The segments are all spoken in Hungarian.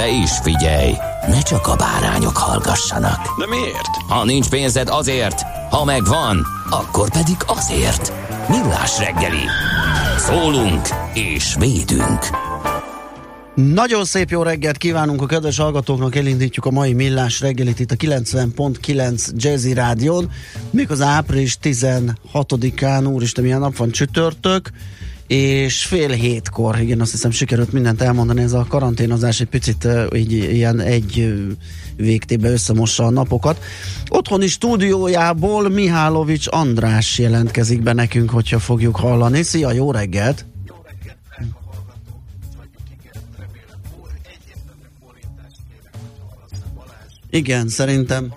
De is figyelj, ne csak a bárányok hallgassanak. De miért? Ha nincs pénzed azért, ha megvan, akkor pedig azért. Millás reggeli. Szólunk és védünk. Nagyon szép jó reggelt kívánunk a kedves hallgatóknak, elindítjuk a mai millás reggelit itt a 90.9 Jazzy Rádión, az április 16-án, úristen milyen nap van, csütörtök, és fél hétkor, igen, azt hiszem sikerült mindent elmondani, ez a karanténozás egy picit így, ilyen egy végtébe összemossa a napokat. Otthoni stúdiójából Mihálovics András jelentkezik be nekünk, hogyha fogjuk hallani. Szia, jó reggelt! Igen, szerintem.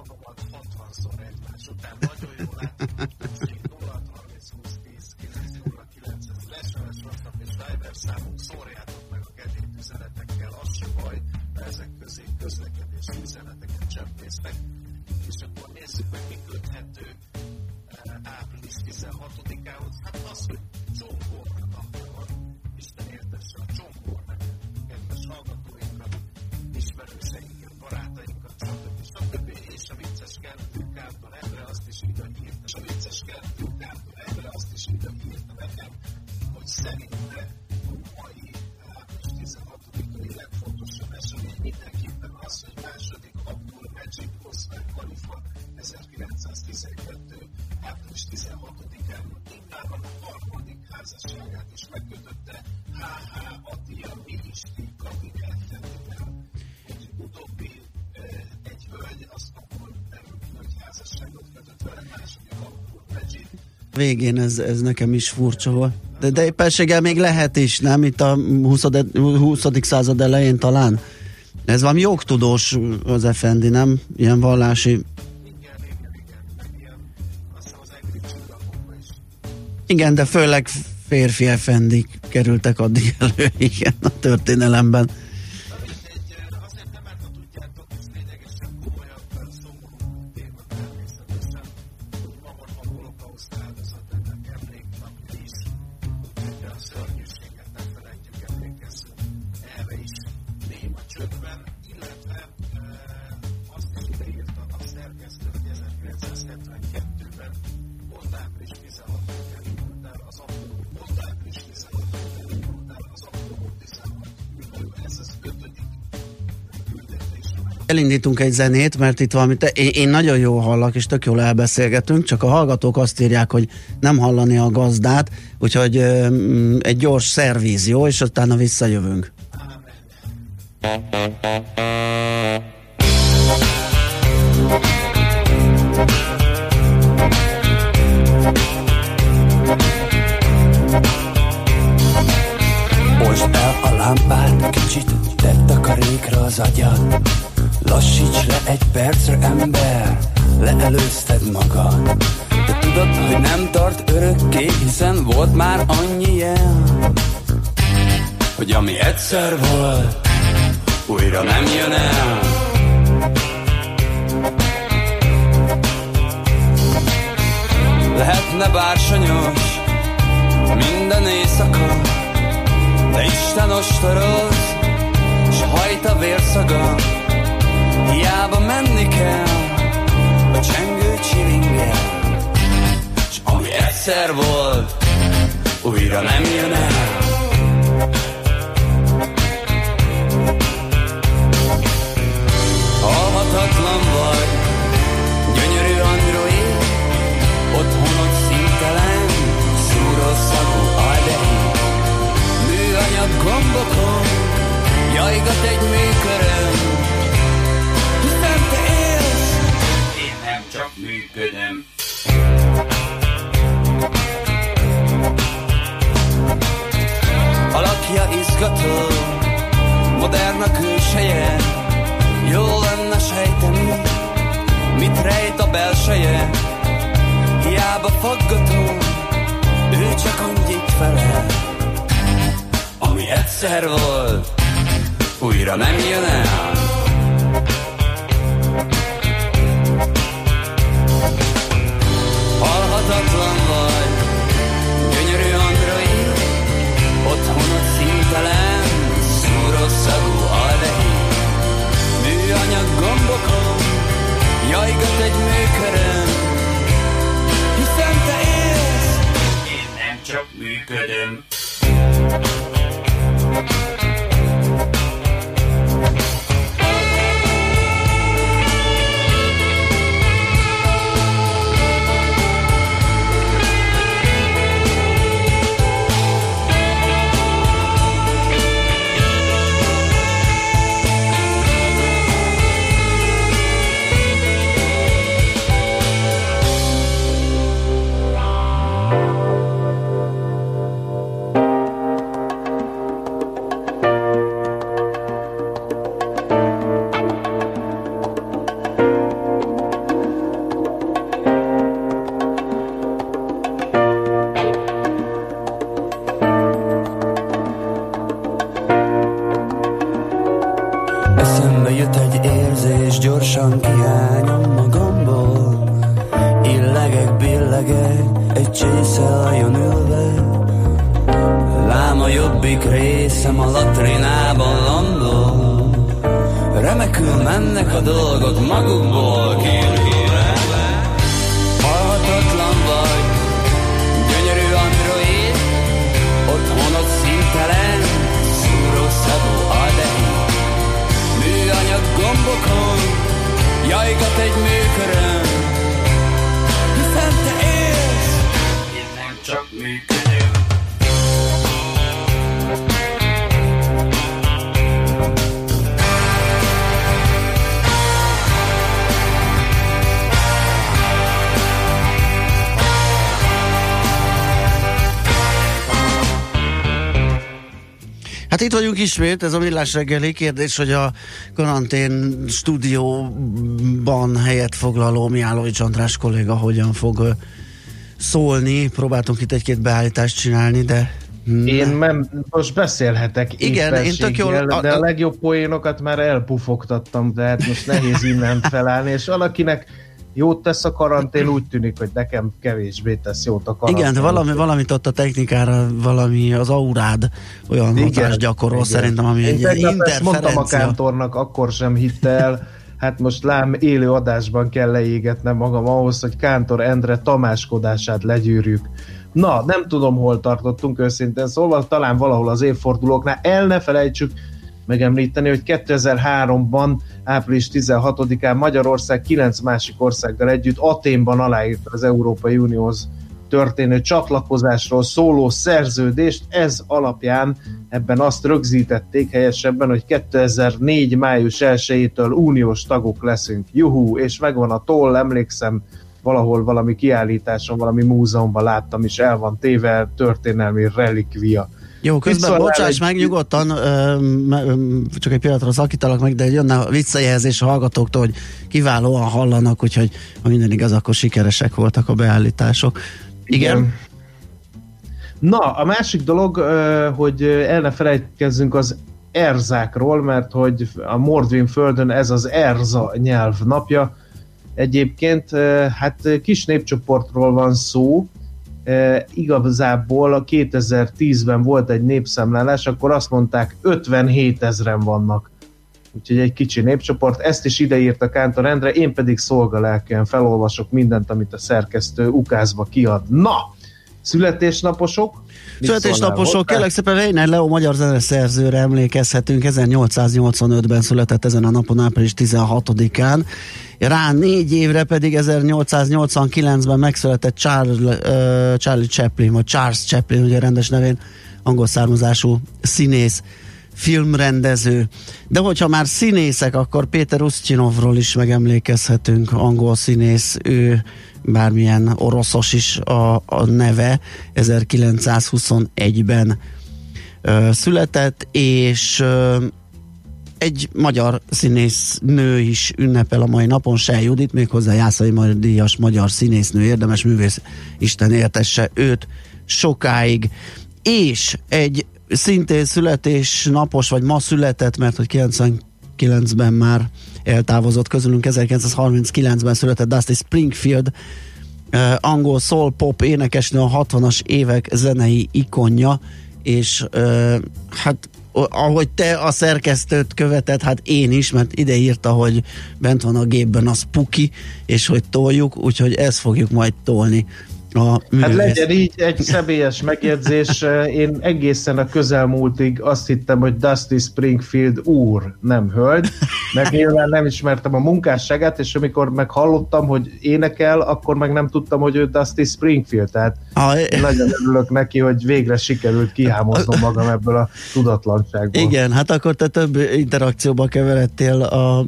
Végén ez, ez nekem is furcsa volt. De, de éppenséggel még lehet is, nem? Itt a 20. 20. század elején talán. Ez valami jogtudós az effendi, nem? Ilyen vallási... Igen, de főleg férfi effendik kerültek addig elő, igen, a történelemben. Elindítunk egy zenét, mert itt valami, te, én, én nagyon jól hallak, és tök jól elbeszélgetünk, csak a hallgatók azt írják, hogy nem hallani a gazdát, úgyhogy ö, egy gyors szervíz, jó, és utána visszajövünk. Most el a lámpát, kicsit tett a karékra az agyad Lassíts le egy percre, ember, leelőzted magad. De tudod, hogy nem tart örökké, hiszen volt már annyi jel, hogy ami egyszer volt, újra nem jön el. Lehetne bársonyos minden éjszaka, de Isten ostoroz, s hajt a vérszaga. Hiába menni kell a csengő csiringel S ami egyszer volt, újra nem jön el. Halhatatlan vagy, gyönyörű android Otthonod szintelen, szúró szagú ajdei Műanyag gombokon, jajgat egy műköröm csak működöm. alakja izgató, modern a külseje, jó lenne sejteni, mit rejt a belseje, hiába faggató, ő csak annyit felel, ami egyszer volt, újra nem jön el. Halhatatlan vagy, gyönyörű android, otthonod szintelen, szúrószagú aldehid. Műanyag gombokon, jajgat egy műköröm, hiszen te élsz, Én nem csak működöm. Eszembe itt vagyunk ismét, ez a millás reggeli kérdés, hogy a karantén stúdióban helyet foglaló Miálovics András kolléga hogyan fog szólni. Próbáltunk itt egy-két beállítást csinálni, de Én nem, most beszélhetek Igen, én tök jól- de a- a legjobb poénokat már elpufogtattam, de hát most nehéz innen felállni, és valakinek jót tesz a karantén, úgy tűnik, hogy nekem kevésbé tesz jót a karantén. igen, valami, valamit ott a technikára, valami az aurád olyan hatást gyakorol igen. szerintem, ami Én egy ezt mondtam a interferencia. kántornak, akkor sem hitte el, hát most lám élő adásban kell leégetnem magam ahhoz, hogy Kántor Endre tamáskodását legyűrjük. Na, nem tudom, hol tartottunk őszintén, szóval talán valahol az évfordulóknál el ne felejtsük megemlíteni, hogy 2003-ban, április 16-án Magyarország 9 másik országgal együtt Aténban aláírta az Európai Unióhoz történő csatlakozásról szóló szerződést. Ez alapján ebben azt rögzítették helyesebben, hogy 2004. május 1-től uniós tagok leszünk. Juhú, és megvan a toll, emlékszem, valahol valami kiállításon, valami múzeumban láttam, és el van téve történelmi relikvia. Jó, közben szólnál bocsáss egy- meg nyugodtan, csak egy pillanatra szakítalak meg, de jönne a visszajelzés a hallgatóktól, hogy kiválóan hallanak, úgyhogy ha minden igaz, akkor sikeresek voltak a beállítások. Igen? Na, a másik dolog, hogy el ne felejtkezzünk az erzákról, mert hogy a Mordvin földön ez az erza nyelv napja. Egyébként hát kis népcsoportról van szó, Ö, igazából a 2010-ben volt egy népszámlálás, akkor azt mondták 57 ezeren vannak. Úgyhogy egy kicsi népcsoport. Ezt is ideírta Kántor Endre, én pedig szolgalelkűen felolvasok mindent, amit a szerkesztő ukázba kiad. Na! Születésnaposok? Mit Születésnaposok, kérlek szépen Weiner Leo magyar zeneszerzőre emlékezhetünk, 1885-ben született ezen a napon április 16-án. Rá négy évre pedig 1889-ben megszületett Charles, uh, Charlie Chaplin, vagy Charles Chaplin, ugye rendes nevén, angol származású színész. filmrendező. De hogyha már színészek, akkor Péter Usztyinovról is megemlékezhetünk, angol színész, ő bármilyen oroszos is a, a neve, 1921-ben ö, született, és ö, egy magyar színész nő is ünnepel a mai napon, Se Judit, méghozzá Jászai díjas magyar színésznő, érdemes művész, Isten értesse őt sokáig. És egy szintén születésnapos, vagy ma született, mert hogy 99-ben már eltávozott közülünk, 1939-ben született Dusty Springfield, uh, angol soul pop énekesnő, a 60-as évek zenei ikonja, és uh, hát ahogy te a szerkesztőt követed, hát én is, mert ide írta, hogy bent van a gépben a Spooky, és hogy toljuk, úgyhogy ezt fogjuk majd tolni a. Hát legyen így egy személyes megjegyzés. Én egészen a közelmúltig azt hittem, hogy Dusty Springfield úr, nem hölgy, meg nyilván nem ismertem a munkásságát, és amikor meghallottam, hogy énekel, akkor meg nem tudtam, hogy ő Dusty Springfield, tehát a... én nagyon örülök neki, hogy végre sikerült kihámoznom magam ebből a tudatlanságból. Igen, hát akkor te több interakcióba keveredtél a,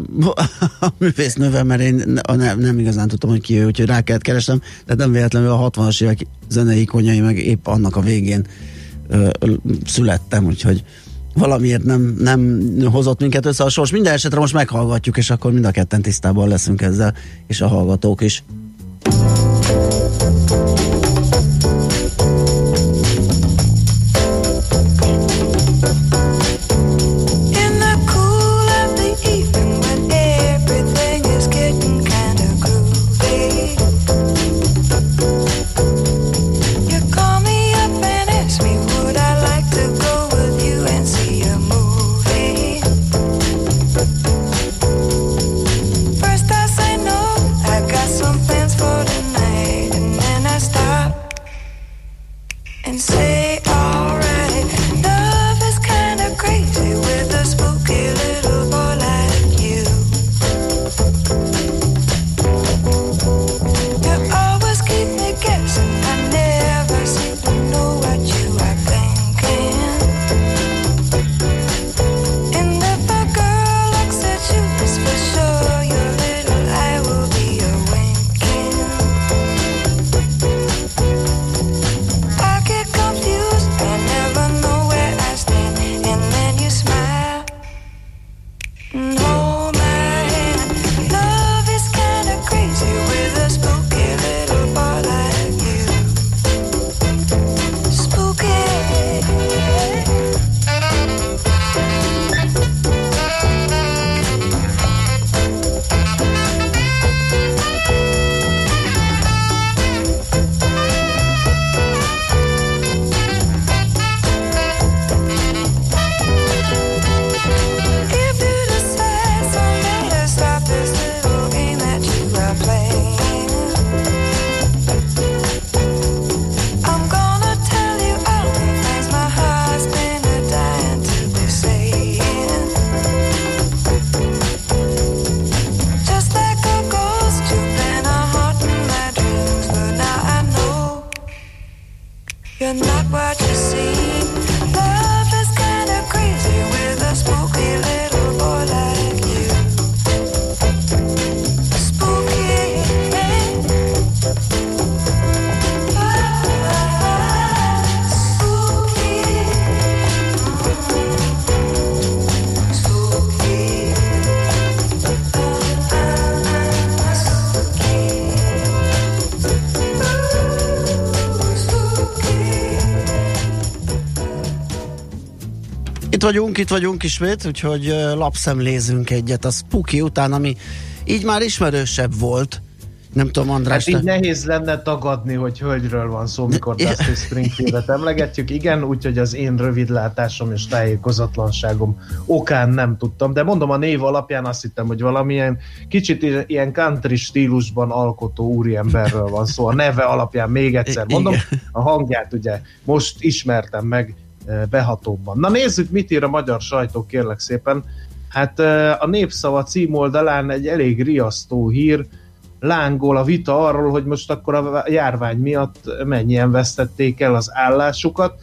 a művésznővel, mert én nem, nem igazán tudtam, hogy ki ő, úgyhogy rá kellett keresnem, de nem véletlenül a 60-as évek zenei ikonyai meg épp annak a végén ö, születtem, úgyhogy valamiért nem, nem hozott minket össze a sors. Minden esetre most meghallgatjuk, és akkor mind a ketten tisztában leszünk ezzel, és a hallgatók is. Vagyunk, itt vagyunk ismét, úgyhogy lapszemlézünk egyet a Spooky után, ami így már ismerősebb volt. Nem tudom, András. Hát így te... nehéz lenne tagadni, hogy hölgyről van szó, mikor Dusty Springfield-et emlegetjük. Igen, úgyhogy az én rövidlátásom és tájékozatlanságom okán nem tudtam, de mondom a név alapján azt hittem, hogy valamilyen kicsit ilyen country stílusban alkotó úriemberről van szó. A neve alapján még egyszer mondom, a hangját ugye most ismertem meg, behatóbban. Na nézzük, mit ír a magyar sajtó, kérlek szépen. Hát a Népszava címoldalán egy elég riasztó hír, lángol a vita arról, hogy most akkor a járvány miatt mennyien vesztették el az állásukat.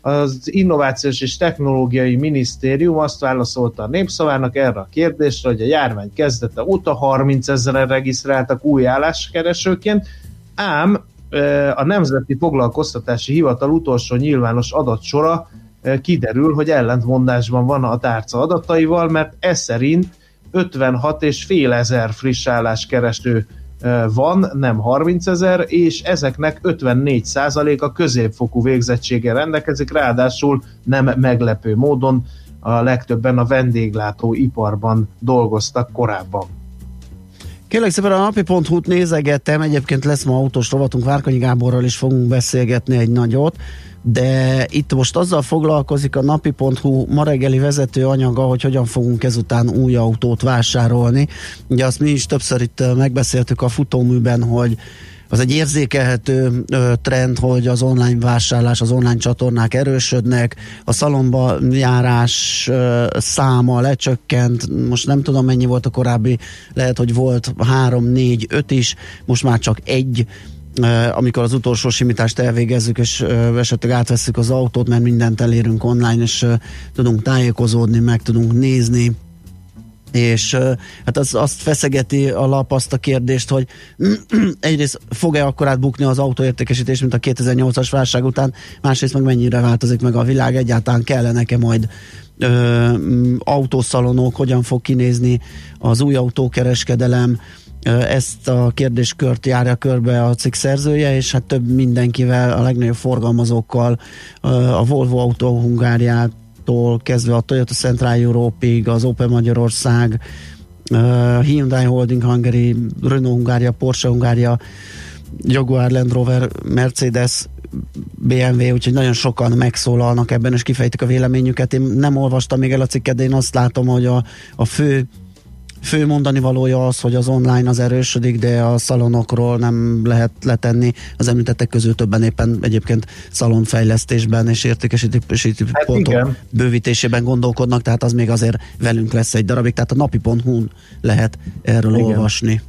az Innovációs és Technológiai Minisztérium azt válaszolta a népszavának erre a kérdésre, hogy a járvány kezdete óta 30 ezeren regisztráltak új álláskeresőként, ám a Nemzeti Foglalkoztatási Hivatal utolsó nyilvános adatsora kiderül, hogy ellentmondásban van a tárca adataival, mert ez szerint 56 és fél ezer friss álláskereső van, nem 30 ezer, és ezeknek 54% a középfokú végzettséggel rendelkezik, ráadásul nem meglepő módon a legtöbben a vendéglátó iparban dolgoztak korábban. Kérlek szépen a napi.hu-t nézegettem, egyébként lesz ma autós rovatunk, Várkonyi Gáborral is fogunk beszélgetni egy nagyot, de itt most azzal foglalkozik a napi.hu ma reggeli vezető anyaga, hogy hogyan fogunk ezután új autót vásárolni. Ugye azt mi is többször itt megbeszéltük a futóműben, hogy az egy érzékelhető ö, trend, hogy az online vásárlás, az online csatornák erősödnek, a szalomba járás ö, száma lecsökkent, most nem tudom mennyi volt a korábbi, lehet, hogy volt három, négy, öt is, most már csak egy amikor az utolsó simítást elvégezzük, és esetleg átveszük az autót, mert mindent elérünk online, és tudunk tájékozódni, meg tudunk nézni, és hát az, azt feszegeti a lap azt a kérdést, hogy egyrészt fog-e akkor átbukni az autóértékesítés, mint a 2008-as válság után, másrészt meg mennyire változik meg a világ, egyáltalán kellene-e majd ö, autószalonok, hogyan fog kinézni az új autókereskedelem, ezt a kérdéskört járja körbe a cikk szerzője, és hát több mindenkivel, a legnagyobb forgalmazókkal, a Volvo Autó Hungáriától kezdve a Toyota Central Europe-ig, az Opel Magyarország, Hyundai Holding Hungary, Renault Hungária, Porsche Hungária, Jaguar Land Rover, Mercedes, BMW, úgyhogy nagyon sokan megszólalnak ebben, és kifejtik a véleményüket. Én nem olvastam még el a cikket, de én azt látom, hogy a, a fő fő mondani valója az, hogy az online az erősödik, de a szalonokról nem lehet letenni. Az említettek közül többen éppen egyébként szalonfejlesztésben és értékesítési hát pontok igen. bővítésében gondolkodnak, tehát az még azért velünk lesz egy darabig, tehát a napi.hu-n lehet erről igen. olvasni.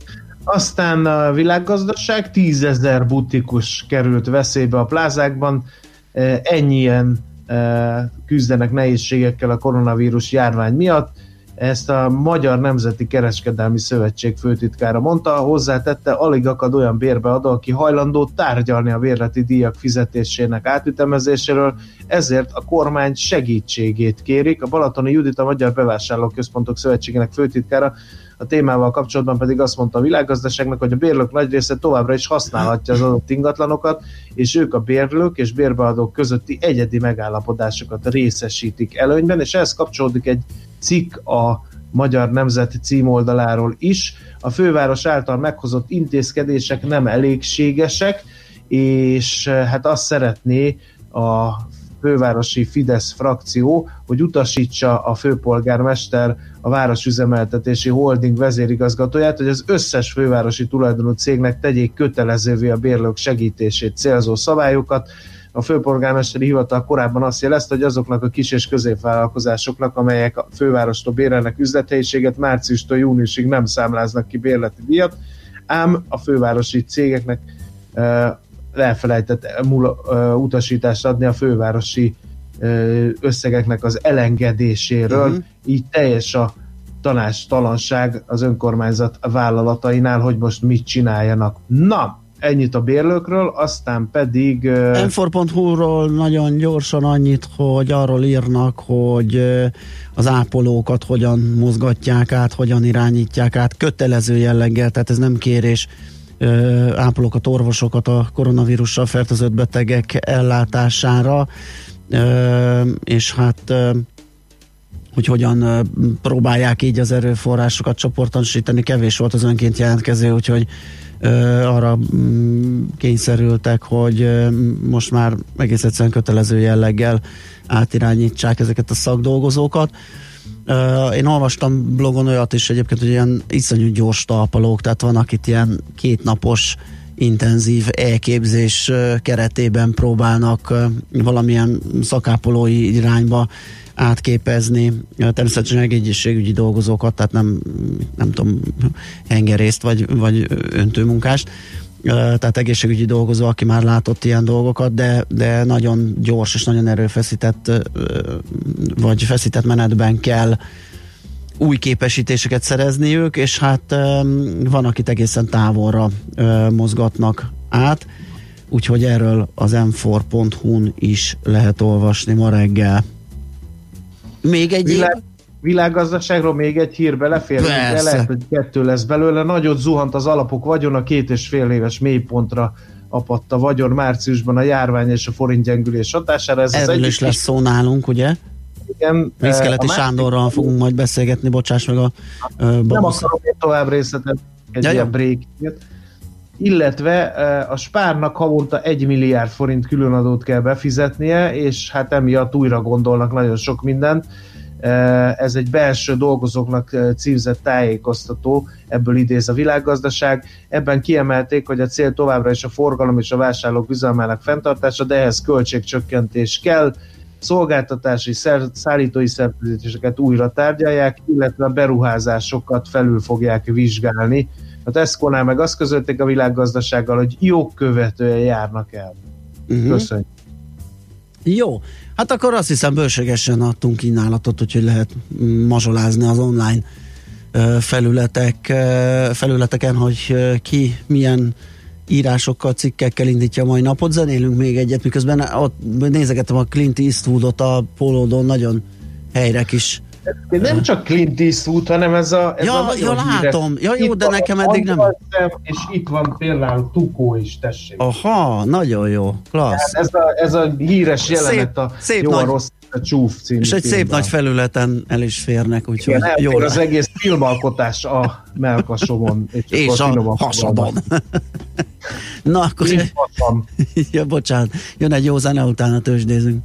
Aztán a világgazdaság, tízezer butikus került veszélybe a plázákban, ennyien küzdenek nehézségekkel a koronavírus járvány miatt ezt a Magyar Nemzeti Kereskedelmi Szövetség főtitkára mondta, hozzátette, alig akad olyan bérbeadó, aki hajlandó tárgyalni a bérleti díjak fizetésének átütemezéséről, ezért a kormány segítségét kérik. A Balatoni Judit, a Magyar Bevásárlóközpontok Szövetségének főtitkára a témával kapcsolatban pedig azt mondta a világgazdaságnak, hogy a bérlők nagy része továbbra is használhatja az adott ingatlanokat, és ők a bérlők és bérbeadók közötti egyedi megállapodásokat részesítik előnyben, és ehhez kapcsolódik egy cikk a Magyar Nemzet címoldaláról is. A főváros által meghozott intézkedések nem elégségesek, és hát azt szeretné a fővárosi Fidesz frakció, hogy utasítsa a főpolgármester a városüzemeltetési holding vezérigazgatóját, hogy az összes fővárosi tulajdonú cégnek tegyék kötelezővé a bérlők segítését célzó szabályokat, a főpolgármesteri hivatal korábban azt jelezte, hogy azoknak a kis és középvállalkozásoknak, amelyek a fővárostól bérelnek üzlethelyiséget, márciustól júniusig nem számláznak ki bérleti díjat, ám a fővárosi cégeknek elfelejtett utasítást adni a fővárosi összegeknek az elengedéséről, uh-huh. így teljes a tanástalanság az önkormányzat vállalatainál, hogy most mit csináljanak. Na, ennyit a bérlőkről, aztán pedig... m4.hu-ról nagyon gyorsan annyit, hogy arról írnak, hogy az ápolókat hogyan mozgatják át, hogyan irányítják át, kötelező jelleggel, tehát ez nem kérés, ápolókat, orvosokat a koronavírussal fertőzött betegek ellátására, és hát hogy hogyan próbálják így az erőforrásokat csoportosítani. Kevés volt az önként jelentkező, úgyhogy arra mm, kényszerültek, hogy most már egész egyszerűen kötelező jelleggel átirányítsák ezeket a szakdolgozókat. én olvastam blogon olyat is egyébként, hogy ilyen iszonyú gyors talpalók, tehát van, akit ilyen kétnapos intenzív elképzés keretében próbálnak valamilyen szakápolói irányba átképezni természetesen egészségügyi dolgozókat, tehát nem, nem tudom, hengerészt vagy, vagy öntőmunkást, tehát egészségügyi dolgozó, aki már látott ilyen dolgokat, de, de nagyon gyors és nagyon erőfeszített, vagy feszített menetben kell új képesítéseket szerezniük, és hát van, akit egészen távolra mozgatnak át, úgyhogy erről az m4.hu-n is lehet olvasni ma reggel. Még egy Világ, világgazdaságról még egy hír belefér, de lehet, hogy kettő lesz belőle. Nagyot zuhant az alapok vagyona, két és fél éves mélypontra apadt a vagyon márciusban a járvány és a forint gyengülés hatására. Ez Erről is lesz szó nálunk, ugye? Igen. Vízkeleti Sándorral másik... fogunk majd beszélgetni, bocsáss meg a uh, Nem akarom én tovább részletet, egy ja, ilyen break illetve a Spárnak havonta 1 milliárd forint különadót kell befizetnie, és hát emiatt újra gondolnak nagyon sok mindent. Ez egy belső dolgozóknak címzett tájékoztató, ebből idéz a világgazdaság. Ebben kiemelték, hogy a cél továbbra is a forgalom és a vásárlók bizalmának fenntartása, de ehhez költségcsökkentés kell, szolgáltatási szállítói szerződéseket újra tárgyalják, illetve a beruházásokat felül fogják vizsgálni. A Tesco-nál meg azt közölték a világgazdasággal, hogy jogkövetően járnak el. Uh-huh. Köszönjük. Jó, hát akkor azt hiszem bőségesen adtunk kínálatot, úgyhogy lehet mazsolázni az online felületek, felületeken, hogy ki milyen írásokkal, cikkekkel indítja a mai napot. Zenélünk még egyet, miközben ott nézegetem a Clint Eastwoodot a polódon, nagyon helyre kis nem csak Clint Eastwood, hanem ez a, ez ja, a ja, látom. Ja, jó, de nekem eddig nem. És itt van például Tukó is, tessék. Aha, nagyon jó, klassz. ez, a, ez a híres jelenet szép, a szép jó, nagy, a rossz, a csúf című És egy filmben. szép nagy felületen el is férnek, úgyhogy Igen, jó. az egész filmalkotás a melkasomon. És, és a hasadon. Na, akkor... ja, bocsánat. Jön egy jó zene, utána tőzsdézünk.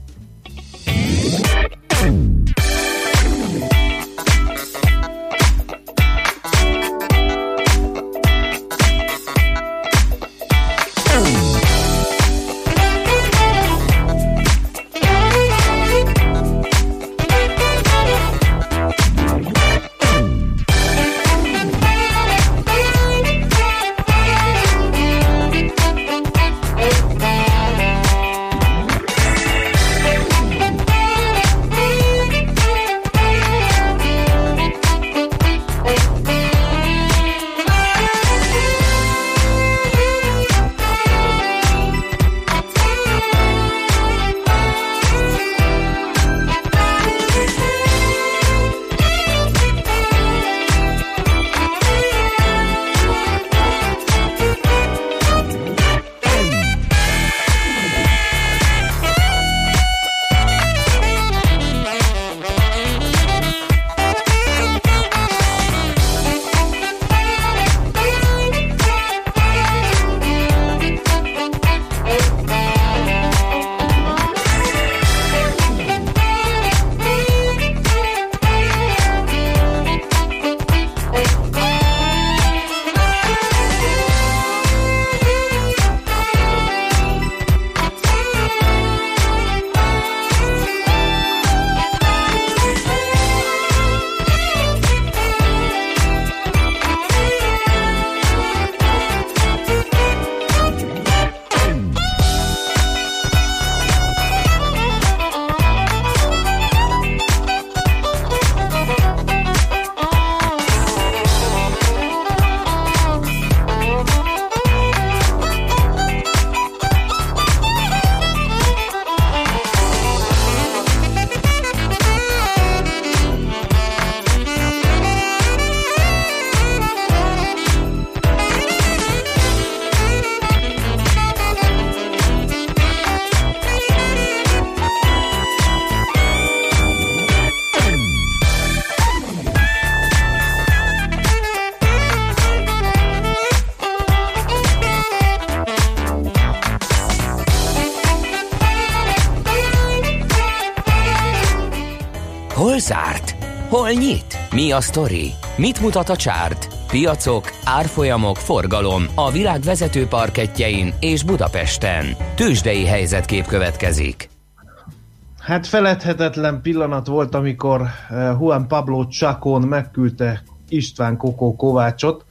Mi a sztori? Mit mutat a csárt? Piacok, árfolyamok, forgalom a világ vezető parketjein és Budapesten. Tősdei helyzetkép következik. Hát feledhetetlen pillanat volt, amikor eh, Juan Pablo Chacón megküldte István Kokó Kovácsot,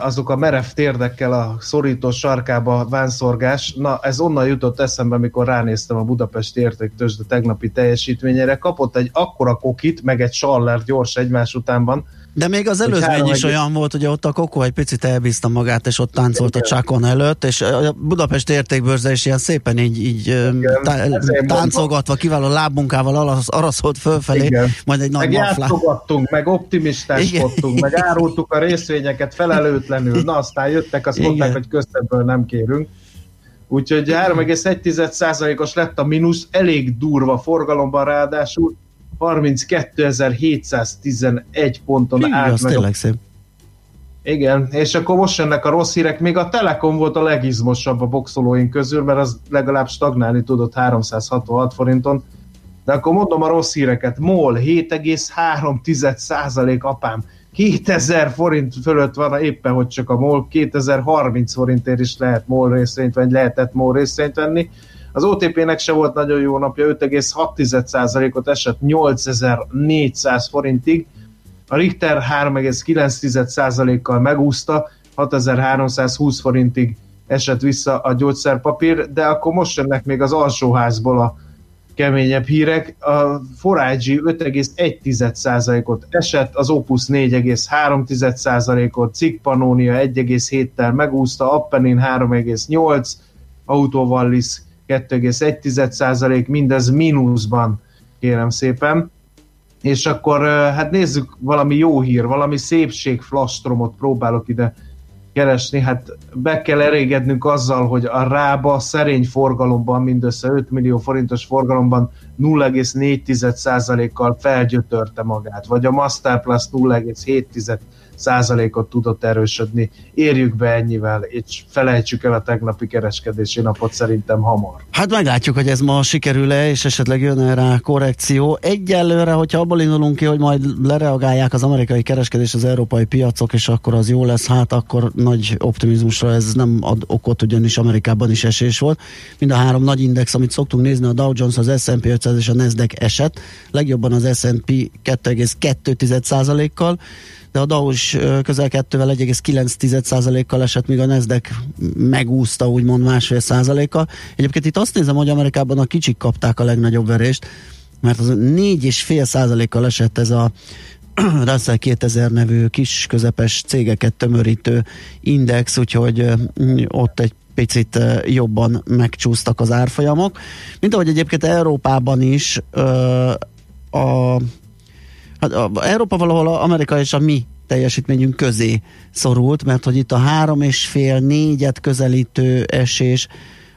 azok a merev térdekkel a szorító sarkába vánszorgás, na ez onnan jutott eszembe, amikor ránéztem a Budapesti értéktősde tegnapi teljesítményére, kapott egy akkora kokit, meg egy sallert gyors egymás utánban, de még az előzmény is olyan volt, hogy ott a Kokó egy picit elbízta magát, és ott táncolt a csákon előtt, és a Budapest értékbőrze is ilyen szépen így, így tá- táncolgatva, kiváló lábmunkával araszolt fölfelé, Igen. majd egy nagy meg játszogattunk, meg optimistáskodtunk, meg árultuk a részvényeket felelőtlenül, na aztán jöttek, azt Igen. mondták, hogy köztebből nem kérünk. Úgyhogy 3,1%-os lett a mínusz, elég durva forgalomban ráadásul, 32.711 ponton Hű, állt meg. Tényleg szép. Igen, és akkor most jönnek a rossz hírek, még a Telekom volt a legizmosabb a boxolóink közül, mert az legalább stagnálni tudott 366 forinton, de akkor mondom a rossz híreket. MOL 7,3% apám. 2000 forint fölött van éppen, hogy csak a MOL 2030 forintért is lehet MOL részvényt venni, lehetett MOL részvényt venni. Az OTP-nek se volt nagyon jó napja, 5,6%-ot esett 8400 forintig, a Richter 3,9%-kal megúszta, 6320 forintig esett vissza a gyógyszerpapír, de akkor most jönnek még az alsóházból a keményebb hírek. A Forágyi 5,1%-ot esett, az Opus 4,3%-ot, Cik Pannonia 1,7-tel megúszta, Appenin 3,8, Autovallis 2,1%, mindez mínuszban, kérem szépen. És akkor hát nézzük valami jó hír, valami szépségflastromot próbálok ide keresni, hát be kell elégednünk azzal, hogy a rába szerény forgalomban, mindössze 5 millió forintos forgalomban 0,4%-kal felgyötörte magát, vagy a Masterplus 0,7 százalékot tudott erősödni. Érjük be ennyivel, és felejtsük el a tegnapi kereskedési napot szerintem hamar. Hát meglátjuk, hogy ez ma sikerül-e, és esetleg jön rá korrekció. Egyelőre, hogyha abból indulunk ki, hogy majd lereagálják az amerikai kereskedés az európai piacok, és akkor az jó lesz, hát akkor nagy optimizmusra ez nem ad okot, ugyanis Amerikában is esés volt. Mind a három nagy index, amit szoktunk nézni, a Dow Jones, az S&P 500 és a Nasdaq eset, legjobban az S&P 2,2% kal de a Dow is közel 2-vel 1,9%-kal esett, míg a Nasdaq megúszta úgymond másfél százalékkal. Egyébként itt azt nézem, hogy Amerikában a kicsik kapták a legnagyobb verést, mert az 4,5 százalékkal esett ez a Russell 2000 nevű kis közepes cégeket tömörítő index, úgyhogy ott egy picit jobban megcsúsztak az árfolyamok. Mint ahogy egyébként Európában is a Hát a, Európa valahol a Amerika és a mi teljesítményünk közé szorult, mert hogy itt a három és fél, négyet közelítő esés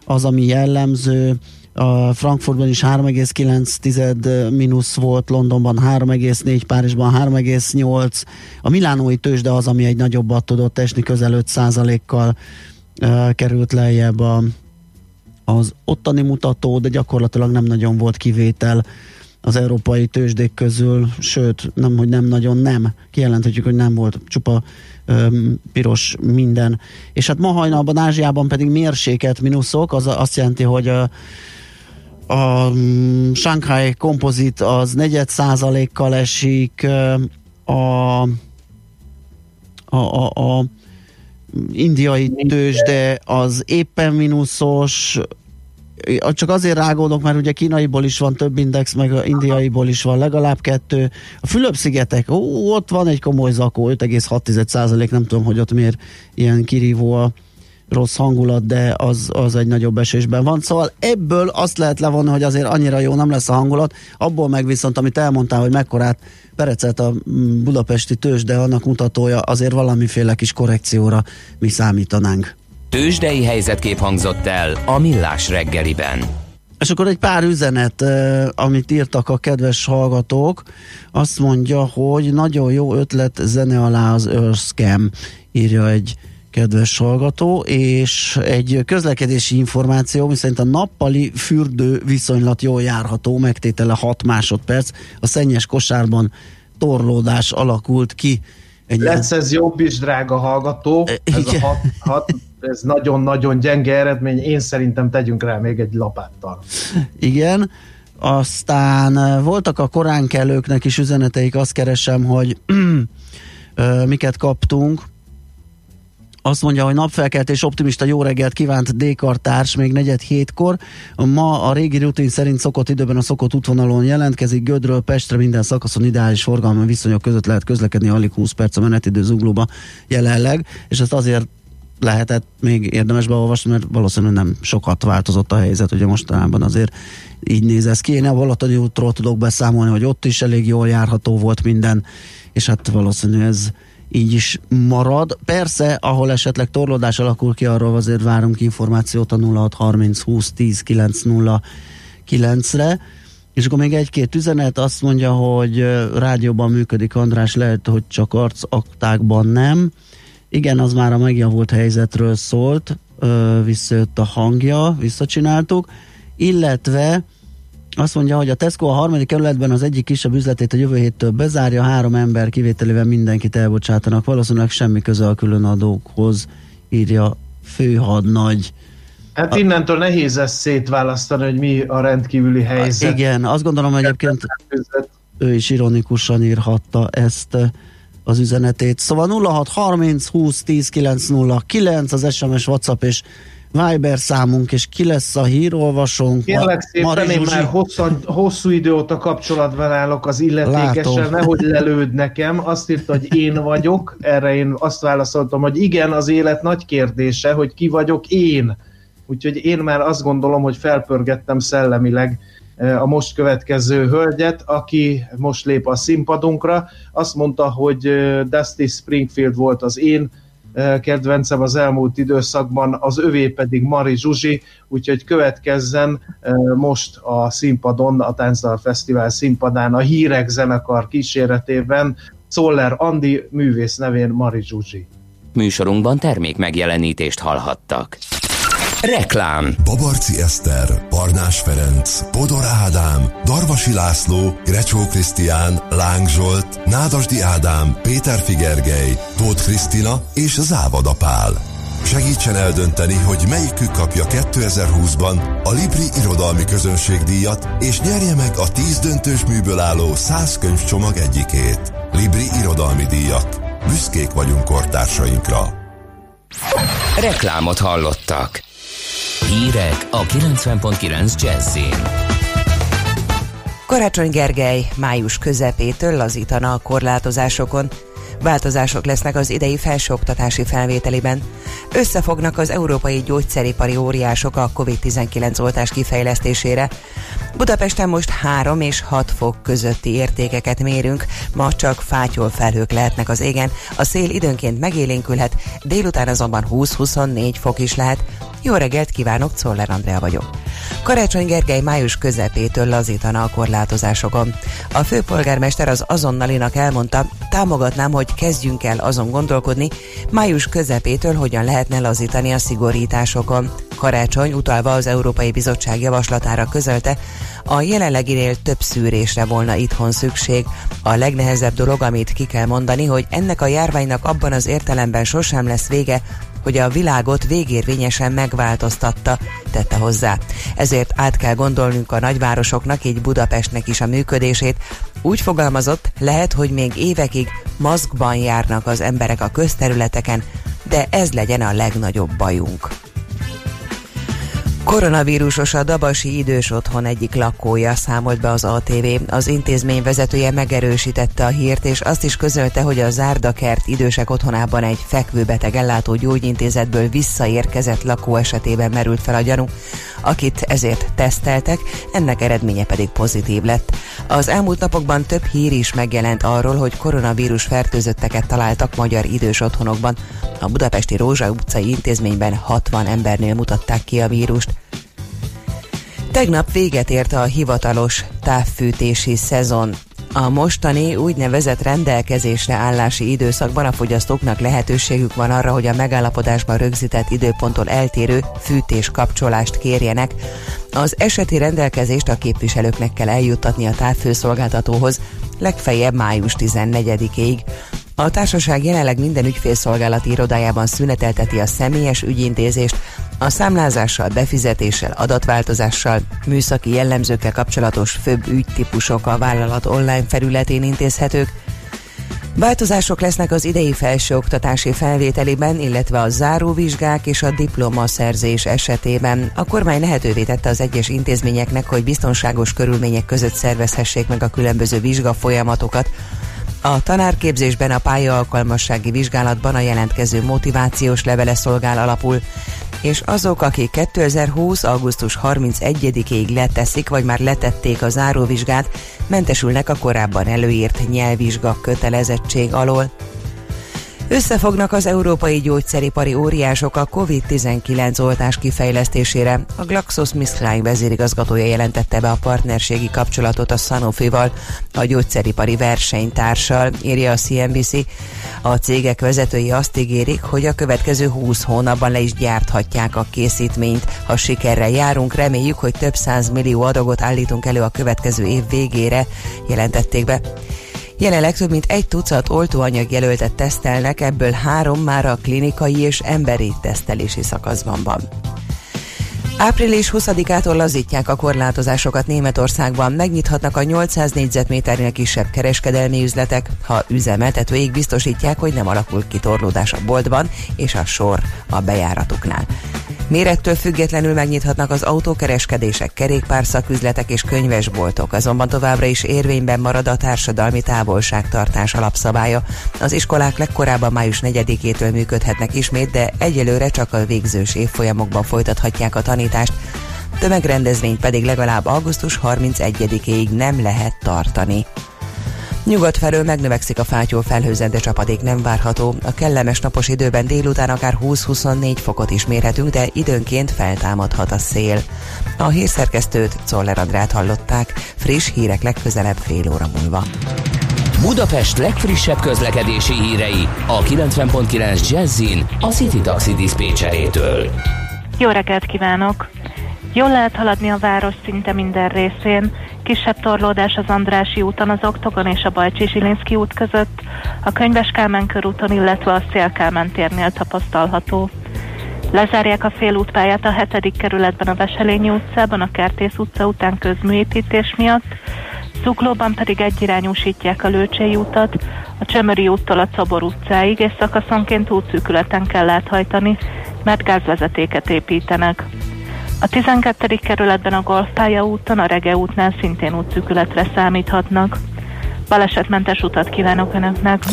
az, ami jellemző, a Frankfurtban is 3,9 mínusz volt, Londonban 3,4, Párizsban 3,8. A Milánói tőzsde az, ami egy nagyobbat tudott esni, közel 5 kal került lejjebb a, az ottani mutató, de gyakorlatilag nem nagyon volt kivétel az európai tőzsdék közül, sőt, nem, hogy nem nagyon nem, kijelenthetjük, hogy nem volt csupa piros minden. És hát ma hajnalban Ázsiában pedig mérséket mínuszok, az azt jelenti, hogy a, a mm, Shanghai kompozit az negyed százalékkal esik, a, a, a, a indiai tőzsde az éppen mínuszos, csak azért rágódok, mert ugye kínaiból is van több index, meg a indiaiból is van legalább kettő. A Fülöp-szigetek, ó, ott van egy komoly zakó, 5,6 százalék, nem tudom, hogy ott miért ilyen kirívó a rossz hangulat, de az, az egy nagyobb esésben van. Szóval ebből azt lehet levonni, hogy azért annyira jó nem lesz a hangulat, abból meg viszont, amit elmondtál, hogy mekkorát perecelt a budapesti tős, de annak mutatója, azért valamiféle kis korrekcióra mi számítanánk. Tőzsdei helyzetkép hangzott el a Millás reggeliben. És akkor egy pár üzenet, amit írtak a kedves hallgatók, azt mondja, hogy nagyon jó ötlet zene alá az Earth Scam, írja egy kedves hallgató, és egy közlekedési információ, miszerint a nappali fürdő viszonylat jól járható, megtétele 6 másodperc, a szennyes kosárban torlódás alakult ki. Egy Lesz ez jobb is, drága hallgató, ez a hat, hat ez nagyon-nagyon gyenge eredmény, én szerintem tegyünk rá még egy lapáttal. Igen, aztán voltak a koránkelőknek is üzeneteik, azt keresem, hogy miket kaptunk. azt mondja, hogy napfelkeltés optimista jó reggelt kívánt D-kartárs még negyed hétkor. Ma a régi rutin szerint szokott időben a szokott útvonalon jelentkezik. Gödről Pestre minden szakaszon ideális forgalmi viszonyok között lehet közlekedni alig 20 perc a menetidő zuglóba jelenleg, és ezt azért lehetett még érdemes beolvasni, mert valószínűleg nem sokat változott a helyzet, ugye mostanában azért így néz ez ki. Én a Balatoni útról tudok beszámolni, hogy ott is elég jól járható volt minden, és hát valószínű ez így is marad. Persze, ahol esetleg torlódás alakul ki, arról azért várunk információt a 0630 20 10 909 re és akkor még egy-két üzenet azt mondja, hogy rádióban működik András, lehet, hogy csak arcaktákban nem. Igen, az már a megjavult helyzetről szólt, visszajött a hangja, visszacsináltuk, illetve azt mondja, hogy a Tesco a harmadik kerületben az egyik kisebb üzletét a jövő héttől bezárja, három ember kivételével mindenkit elbocsátanak. Valószínűleg semmi köze a különadókhoz, írja főhadnagy. Hát innentől nehéz ezt szétválasztani, hogy mi a rendkívüli helyzet. Igen, azt gondolom egyébként ő is ironikusan írhatta ezt az üzenetét. Szóval 0630 20 10 909 az SMS, WhatsApp és Viber számunk, és ki lesz a hírolvasónk. Kérlek szépen, én már hosszan, hosszú idő óta kapcsolatban állok az illetékessel, nehogy lelőd nekem. Azt írta, hogy én vagyok, erre én azt válaszoltam, hogy igen, az élet nagy kérdése, hogy ki vagyok én. Úgyhogy én már azt gondolom, hogy felpörgettem szellemileg a most következő hölgyet, aki most lép a színpadunkra. Azt mondta, hogy Dusty Springfield volt az én kedvencem az elmúlt időszakban, az övé pedig Mari Zsuzsi, úgyhogy következzen most a színpadon, a Táncdal Fesztivál színpadán a Hírek zenekar kíséretében Szoller Andi művész nevén Mari Zsuzsi. Műsorunkban termék megjelenítést hallhattak. Reklám Babarci Eszter, Barnás Ferenc, Bodor Ádám, Darvasi László, Grecsó Krisztián, Láng Zsolt, Nádasdi Ádám, Péter Figergely, Tóth Krisztina és Závada Pál. Segítsen eldönteni, hogy melyikük kapja 2020-ban a Libri Irodalmi Közönségdíjat, és nyerje meg a 10 döntős műből álló 100 könyvcsomag egyikét. Libri Irodalmi Díjak. Büszkék vagyunk kortársainkra. Reklámot hallottak. Hírek a 90.9 Jazzin. Karácsony Gergely május közepétől lazítana a korlátozásokon. Változások lesznek az idei felsőoktatási felvételiben. Összefognak az európai gyógyszeripari óriások a COVID-19 oltás kifejlesztésére. Budapesten most 3 és 6 fok közötti értékeket mérünk, ma csak fátyol felhők lehetnek az égen, a szél időnként megélénkülhet, délután azonban 20-24 fok is lehet. Jó reggelt kívánok, Czoller Andrea vagyok. Karácsony Gergely május közepétől lazítana a korlátozásokon. A főpolgármester az azonnalinak elmondta, támogatnám, hogy kezdjünk el azon gondolkodni, május közepétől hogyan lehetne lazítani a szigorításokon. Karácsony utalva az Európai Bizottság javaslatára közölte, a jelenleginél több szűrésre volna itthon szükség. A legnehezebb dolog, amit ki kell mondani, hogy ennek a járványnak abban az értelemben sosem lesz vége, hogy a világot végérvényesen megváltoztatta, tette hozzá. Ezért át kell gondolnunk a nagyvárosoknak, így Budapestnek is a működését. Úgy fogalmazott, lehet, hogy még évekig maszkban járnak az emberek a közterületeken, de ez legyen a legnagyobb bajunk. Koronavírusos a Dabasi idős otthon egyik lakója számolt be az ATV. Az intézmény vezetője megerősítette a hírt, és azt is közölte, hogy a Zárdakert idősek otthonában egy fekvőbeteg ellátó gyógyintézetből visszaérkezett lakó esetében merült fel a gyanú, akit ezért teszteltek, ennek eredménye pedig pozitív lett. Az elmúlt napokban több hír is megjelent arról, hogy koronavírus fertőzötteket találtak magyar idős otthonokban. A budapesti Rózsa utcai intézményben 60 embernél mutatták ki a vírust. Tegnap véget ért a hivatalos távfűtési szezon. A mostani úgynevezett rendelkezésre állási időszakban a fogyasztóknak lehetőségük van arra, hogy a megállapodásban rögzített időponttól eltérő fűtés kapcsolást kérjenek. Az eseti rendelkezést a képviselőknek kell eljuttatni a távfőszolgáltatóhoz legfeljebb május 14-ig. A társaság jelenleg minden ügyfélszolgálati irodájában szünetelteti a személyes ügyintézést, a számlázással, befizetéssel, adatváltozással, műszaki jellemzőkkel kapcsolatos főbb ügytípusok a vállalat online felületén intézhetők, Változások lesznek az idei felsőoktatási felvételiben, illetve a záróvizsgák és a diplomaszerzés esetében. A kormány lehetővé tette az egyes intézményeknek, hogy biztonságos körülmények között szervezhessék meg a különböző vizsgafolyamatokat. A tanárképzésben a pályaalkalmassági vizsgálatban a jelentkező motivációs levele szolgál alapul, és azok, akik 2020. augusztus 31-ig leteszik, vagy már letették a záróvizsgát, mentesülnek a korábban előírt nyelvvizsga kötelezettség alól. Összefognak az európai gyógyszeripari óriások a COVID-19 oltás kifejlesztésére. A GlaxoSmithKline vezérigazgatója jelentette be a partnerségi kapcsolatot a Sanofi-val, a gyógyszeripari versenytársal, írja a CNBC. A cégek vezetői azt ígérik, hogy a következő 20 hónapban le is gyárthatják a készítményt. Ha sikerrel járunk, reméljük, hogy több száz millió adagot állítunk elő a következő év végére, jelentették be. Jelenleg több mint egy tucat oltóanyag jelöltet tesztelnek, ebből három már a klinikai és emberi tesztelési szakaszban van. Április 20-ától lazítják a korlátozásokat Németországban, megnyithatnak a 800 négyzetméternél kisebb kereskedelmi üzletek, ha üzemeltetőik biztosítják, hogy nem alakul ki torlódás a boltban és a sor a bejáratuknál. Mérettől függetlenül megnyithatnak az autókereskedések, kerékpárszaküzletek és könyvesboltok, azonban továbbra is érvényben marad a társadalmi távolságtartás alapszabálya. Az iskolák legkorábban május 4-től működhetnek ismét, de egyelőre csak a végzős évfolyamokban folytathatják a tanítást, tömegrendezvényt pedig legalább augusztus 31-ig nem lehet tartani. Nyugat felől megnövekszik a fátyol felhőzet, de csapadék nem várható. A kellemes napos időben délután akár 20-24 fokot is mérhetünk, de időnként feltámadhat a szél. A hírszerkesztőt Czoller Andrát hallották, friss hírek legközelebb fél óra múlva. Budapest legfrissebb közlekedési hírei a 90.9 Jazzin a City Taxi Dispécsejétől. Jó reggelt kívánok! Jól lehet haladni a város szinte minden részén, kisebb torlódás az Andrási úton, az Oktogon és a Bajcsi Zsilinszki út között, a Könyves Kálmán körúton, illetve a Szél Kálmán térnél tapasztalható. Lezárják a félútpályát a 7. kerületben a Veselényi utcában, a Kertész utca után közműépítés miatt, Zuglóban pedig egyirányúsítják a Lőcsei utat, a Csömöri úttól a Czobor utcáig, és szakaszonként útszűkületen kell áthajtani, mert gázvezetéket építenek. A 12. kerületben a Golfpálya úton, a Rege útnál szintén útszűkületre számíthatnak. Balesetmentes utat kívánok Önöknek!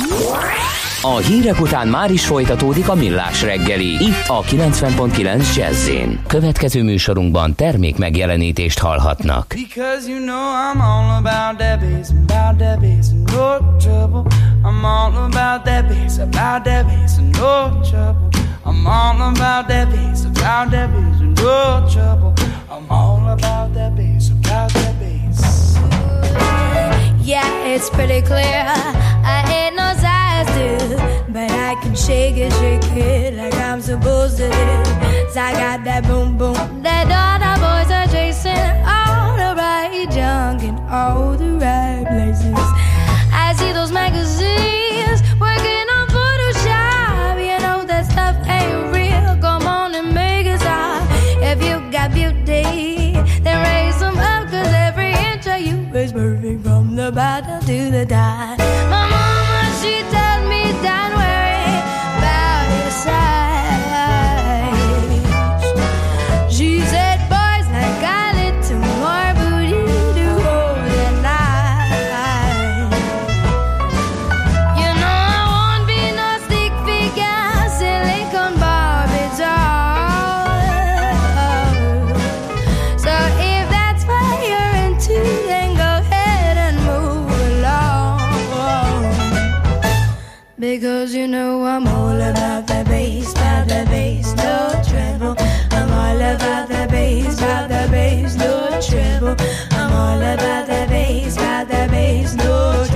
A hírek után már is folytatódik a millás reggeli, itt a 90.9 jazz Következő műsorunkban termék megjelenítést hallhatnak. Because you know I'm all about that bass, about that bass, no trouble. I'm all about that bass, about that bass, no trouble. I'm all about that bass, about that bass, no trouble. I'm all about that bass, about that bass. Yeah, it's pretty clear. I ain't no size but I can shake it, shake it like I'm supposed to do. I got that boom boom that all the boys are chasing, all the right junk in all the right places. die. Because you know I'm all about the bass, about the bass, no treble. I'm all about the bass, about the bass, no treble. I'm all about the bass, about the bass, no treble.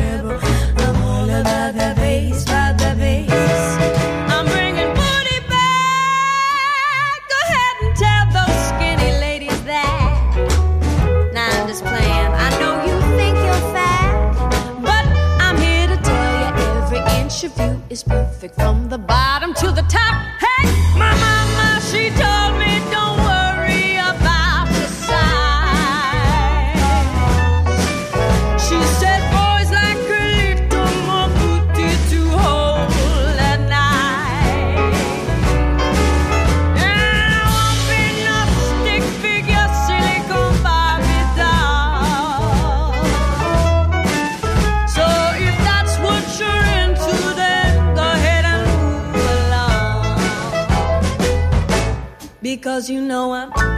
Is perfect from the bottom to the because you know I'm.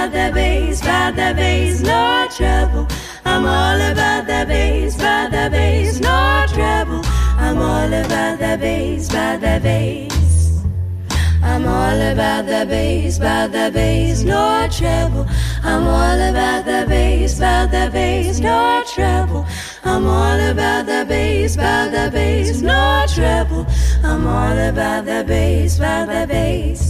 About the bass, about the bass, no trouble. I'm all about the bass, about the bass, no trouble. I'm all about the bass, about the bass. I'm all about the bass, about the bass, no trouble. I'm all about the bass, about the bass, no trouble. I'm all about the bass, about the bass, no trouble. I'm all about the bass, about the bass.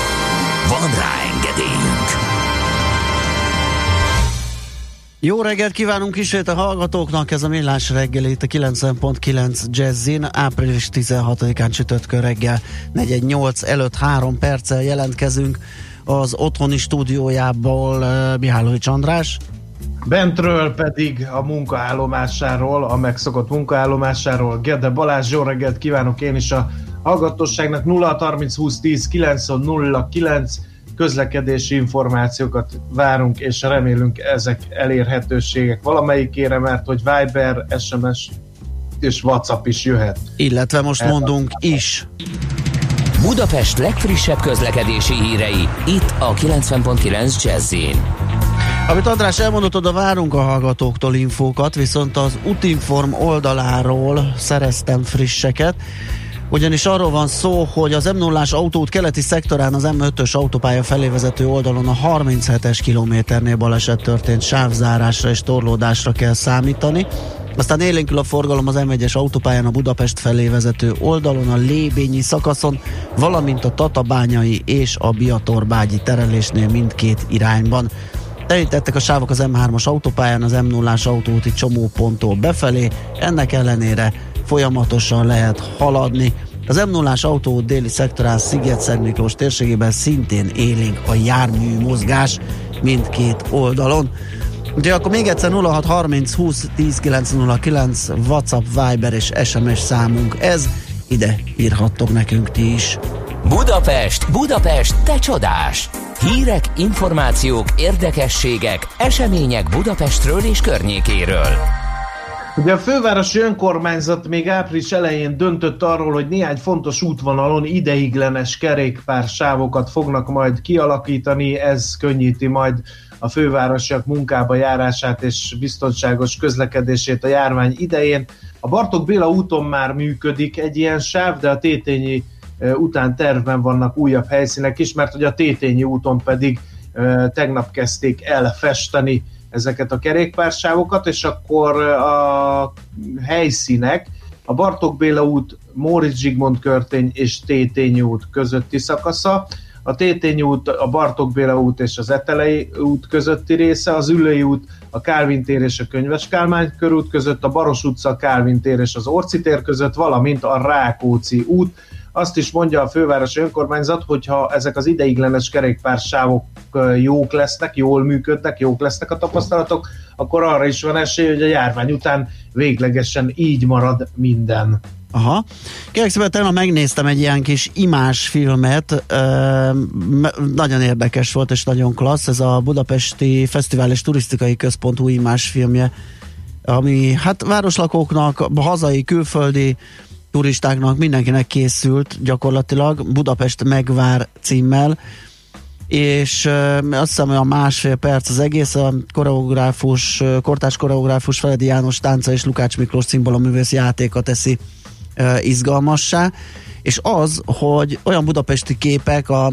Van rá engedélyünk! Jó reggelt kívánunk ismét a hallgatóknak, ez a Millás reggel itt a 90.9 Jazzin, április 16-án csütörtökön reggel 418 előtt 3 perccel jelentkezünk az otthoni stúdiójából uh, Mihálovics András. Bentről pedig a munkaállomásáról, a megszokott munkaállomásáról Gede Balázs, jó reggelt kívánok én is a hallgatóságnak 0 30 20 10 9 0 9 közlekedési információkat várunk, és remélünk ezek elérhetőségek valamelyikére, mert hogy Viber, SMS és WhatsApp is jöhet. Illetve most mondunk is. Budapest legfrissebb közlekedési hírei, itt a 90.9 Jazzin. Amit András elmondott, oda várunk a hallgatóktól infókat, viszont az Utinform oldaláról szereztem frisseket, ugyanis arról van szó, hogy az m 0 autót keleti szektorán az M5-ös autópálya felé vezető oldalon a 37-es kilométernél baleset történt sávzárásra és torlódásra kell számítani. Aztán élénkül a forgalom az M1-es autópályán a Budapest felé vezető oldalon, a Lébényi szakaszon, valamint a Tatabányai és a Biatorbágyi terelésnél mindkét irányban. Telítettek a sávok az M3-as autópályán, az M0-ás autóúti csomóponttól befelé, ennek ellenére folyamatosan lehet haladni. Az M0-ás autó déli szektorán sziget Miklós térségében szintén élénk a jármű mozgás mindkét oldalon. Úgyhogy akkor még egyszer 0630 20 10 909 WhatsApp, Viber és SMS számunk ez. Ide írhattok nekünk ti is. Budapest, Budapest, te csodás! Hírek, információk, érdekességek, események Budapestről és környékéről. Ugye a fővárosi önkormányzat még április elején döntött arról, hogy néhány fontos útvonalon ideiglenes kerékpársávokat fognak majd kialakítani, ez könnyíti majd a fővárosiak munkába járását és biztonságos közlekedését a járvány idején. A Bartók Béla úton már működik egy ilyen sáv, de a Tétényi után tervben vannak újabb helyszínek is, mert hogy a Tétényi úton pedig tegnap kezdték el festeni ezeket a kerékpársávokat, és akkor a helyszínek a Bartók Béla út, Móricz Zsigmond körtény és Tétényi út közötti szakasza, a Tétényi út, a Bartók Béla út és az Etelei út közötti része, az Ülői út, a Kálvin tér és a Könyves Kálmány körút között, a Baros utca, a Kálvin tér és az Orci tér között, valamint a Rákóczi út, Azt is mondja a fővárosi önkormányzat, hogyha ezek az ideiglenes kerékpársávok jók lesznek, jól működnek, jók lesznek a tapasztalatok, akkor arra is van esély, hogy a járvány után véglegesen így marad minden. Aha. Kérlek szépen, tegnap megnéztem egy ilyen kis imás filmet, ö, nagyon érdekes volt és nagyon klassz, ez a Budapesti Fesztivál és Turisztikai Központ új imás filmje, ami hát városlakóknak, hazai, külföldi turistáknak, mindenkinek készült gyakorlatilag, Budapest megvár címmel, és azt hiszem, hogy a másfél perc az egész, a koreográfus, kortás koreográfus Feledi János tánca és Lukács Miklós művész játéka teszi izgalmassá, és az, hogy olyan budapesti képek a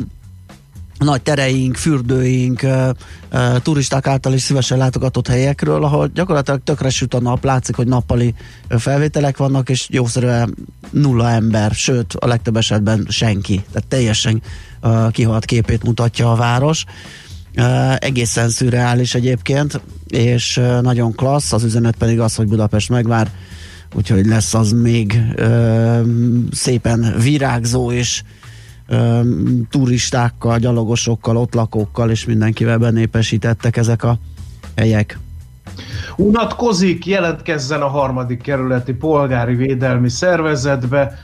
nagy tereink, fürdőink, turisták által is szívesen látogatott helyekről, ahol gyakorlatilag tökre süt a nap, látszik, hogy nappali felvételek vannak, és jószerűen nulla ember, sőt, a legtöbb esetben senki. Tehát teljesen kihalt képét mutatja a város. Egészen szürreális egyébként, és nagyon klassz, az üzenet pedig az, hogy Budapest megvár, úgyhogy lesz az még szépen virágzó és uh, turistákkal, gyalogosokkal, ott lakókkal és mindenkivel benépesítettek ezek a helyek. Unatkozik, jelentkezzen a harmadik kerületi polgári védelmi szervezetbe,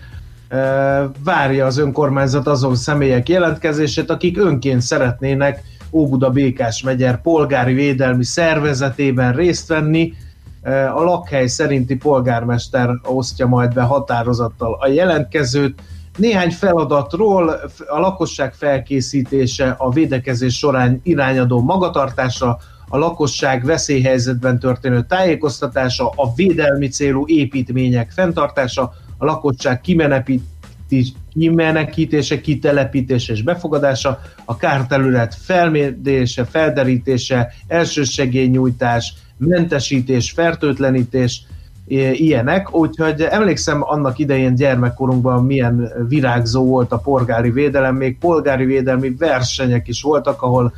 várja az önkormányzat azon személyek jelentkezését, akik önként szeretnének Óbuda Békás megyer polgári védelmi szervezetében részt venni. A lakhely szerinti polgármester osztja majd be határozattal a jelentkezőt. Néhány feladatról a lakosság felkészítése, a védekezés során irányadó magatartása, a lakosság veszélyhelyzetben történő tájékoztatása, a védelmi célú építmények fenntartása, a lakosság kimenekítése, kitelepítése és befogadása, a kárterület felmérése, felderítése, elsősegélynyújtás, mentesítés, fertőtlenítés, ilyenek, úgyhogy emlékszem annak idején gyermekkorunkban milyen virágzó volt a polgári védelem, még polgári védelmi versenyek is voltak, ahol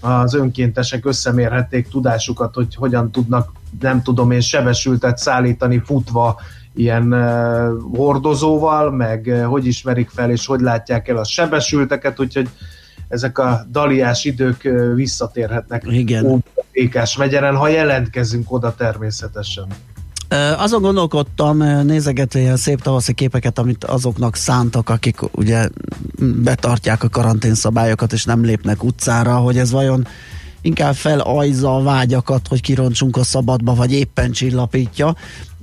az önkéntesek összemérhették tudásukat, hogy hogyan tudnak, nem tudom én, sebesültet szállítani futva ilyen uh, hordozóval, meg uh, hogy ismerik fel, és hogy látják el a sebesülteket, úgyhogy ezek a daliás idők uh, visszatérhetnek Igen. Békás megyeren, ha jelentkezünk oda természetesen. Azon gondolkodtam, nézegetve ilyen szép tavaszi képeket, amit azoknak szántak, akik ugye betartják a karanténszabályokat és nem lépnek utcára, hogy ez vajon inkább felajza a vágyakat, hogy kironcsunk a szabadba, vagy éppen csillapítja.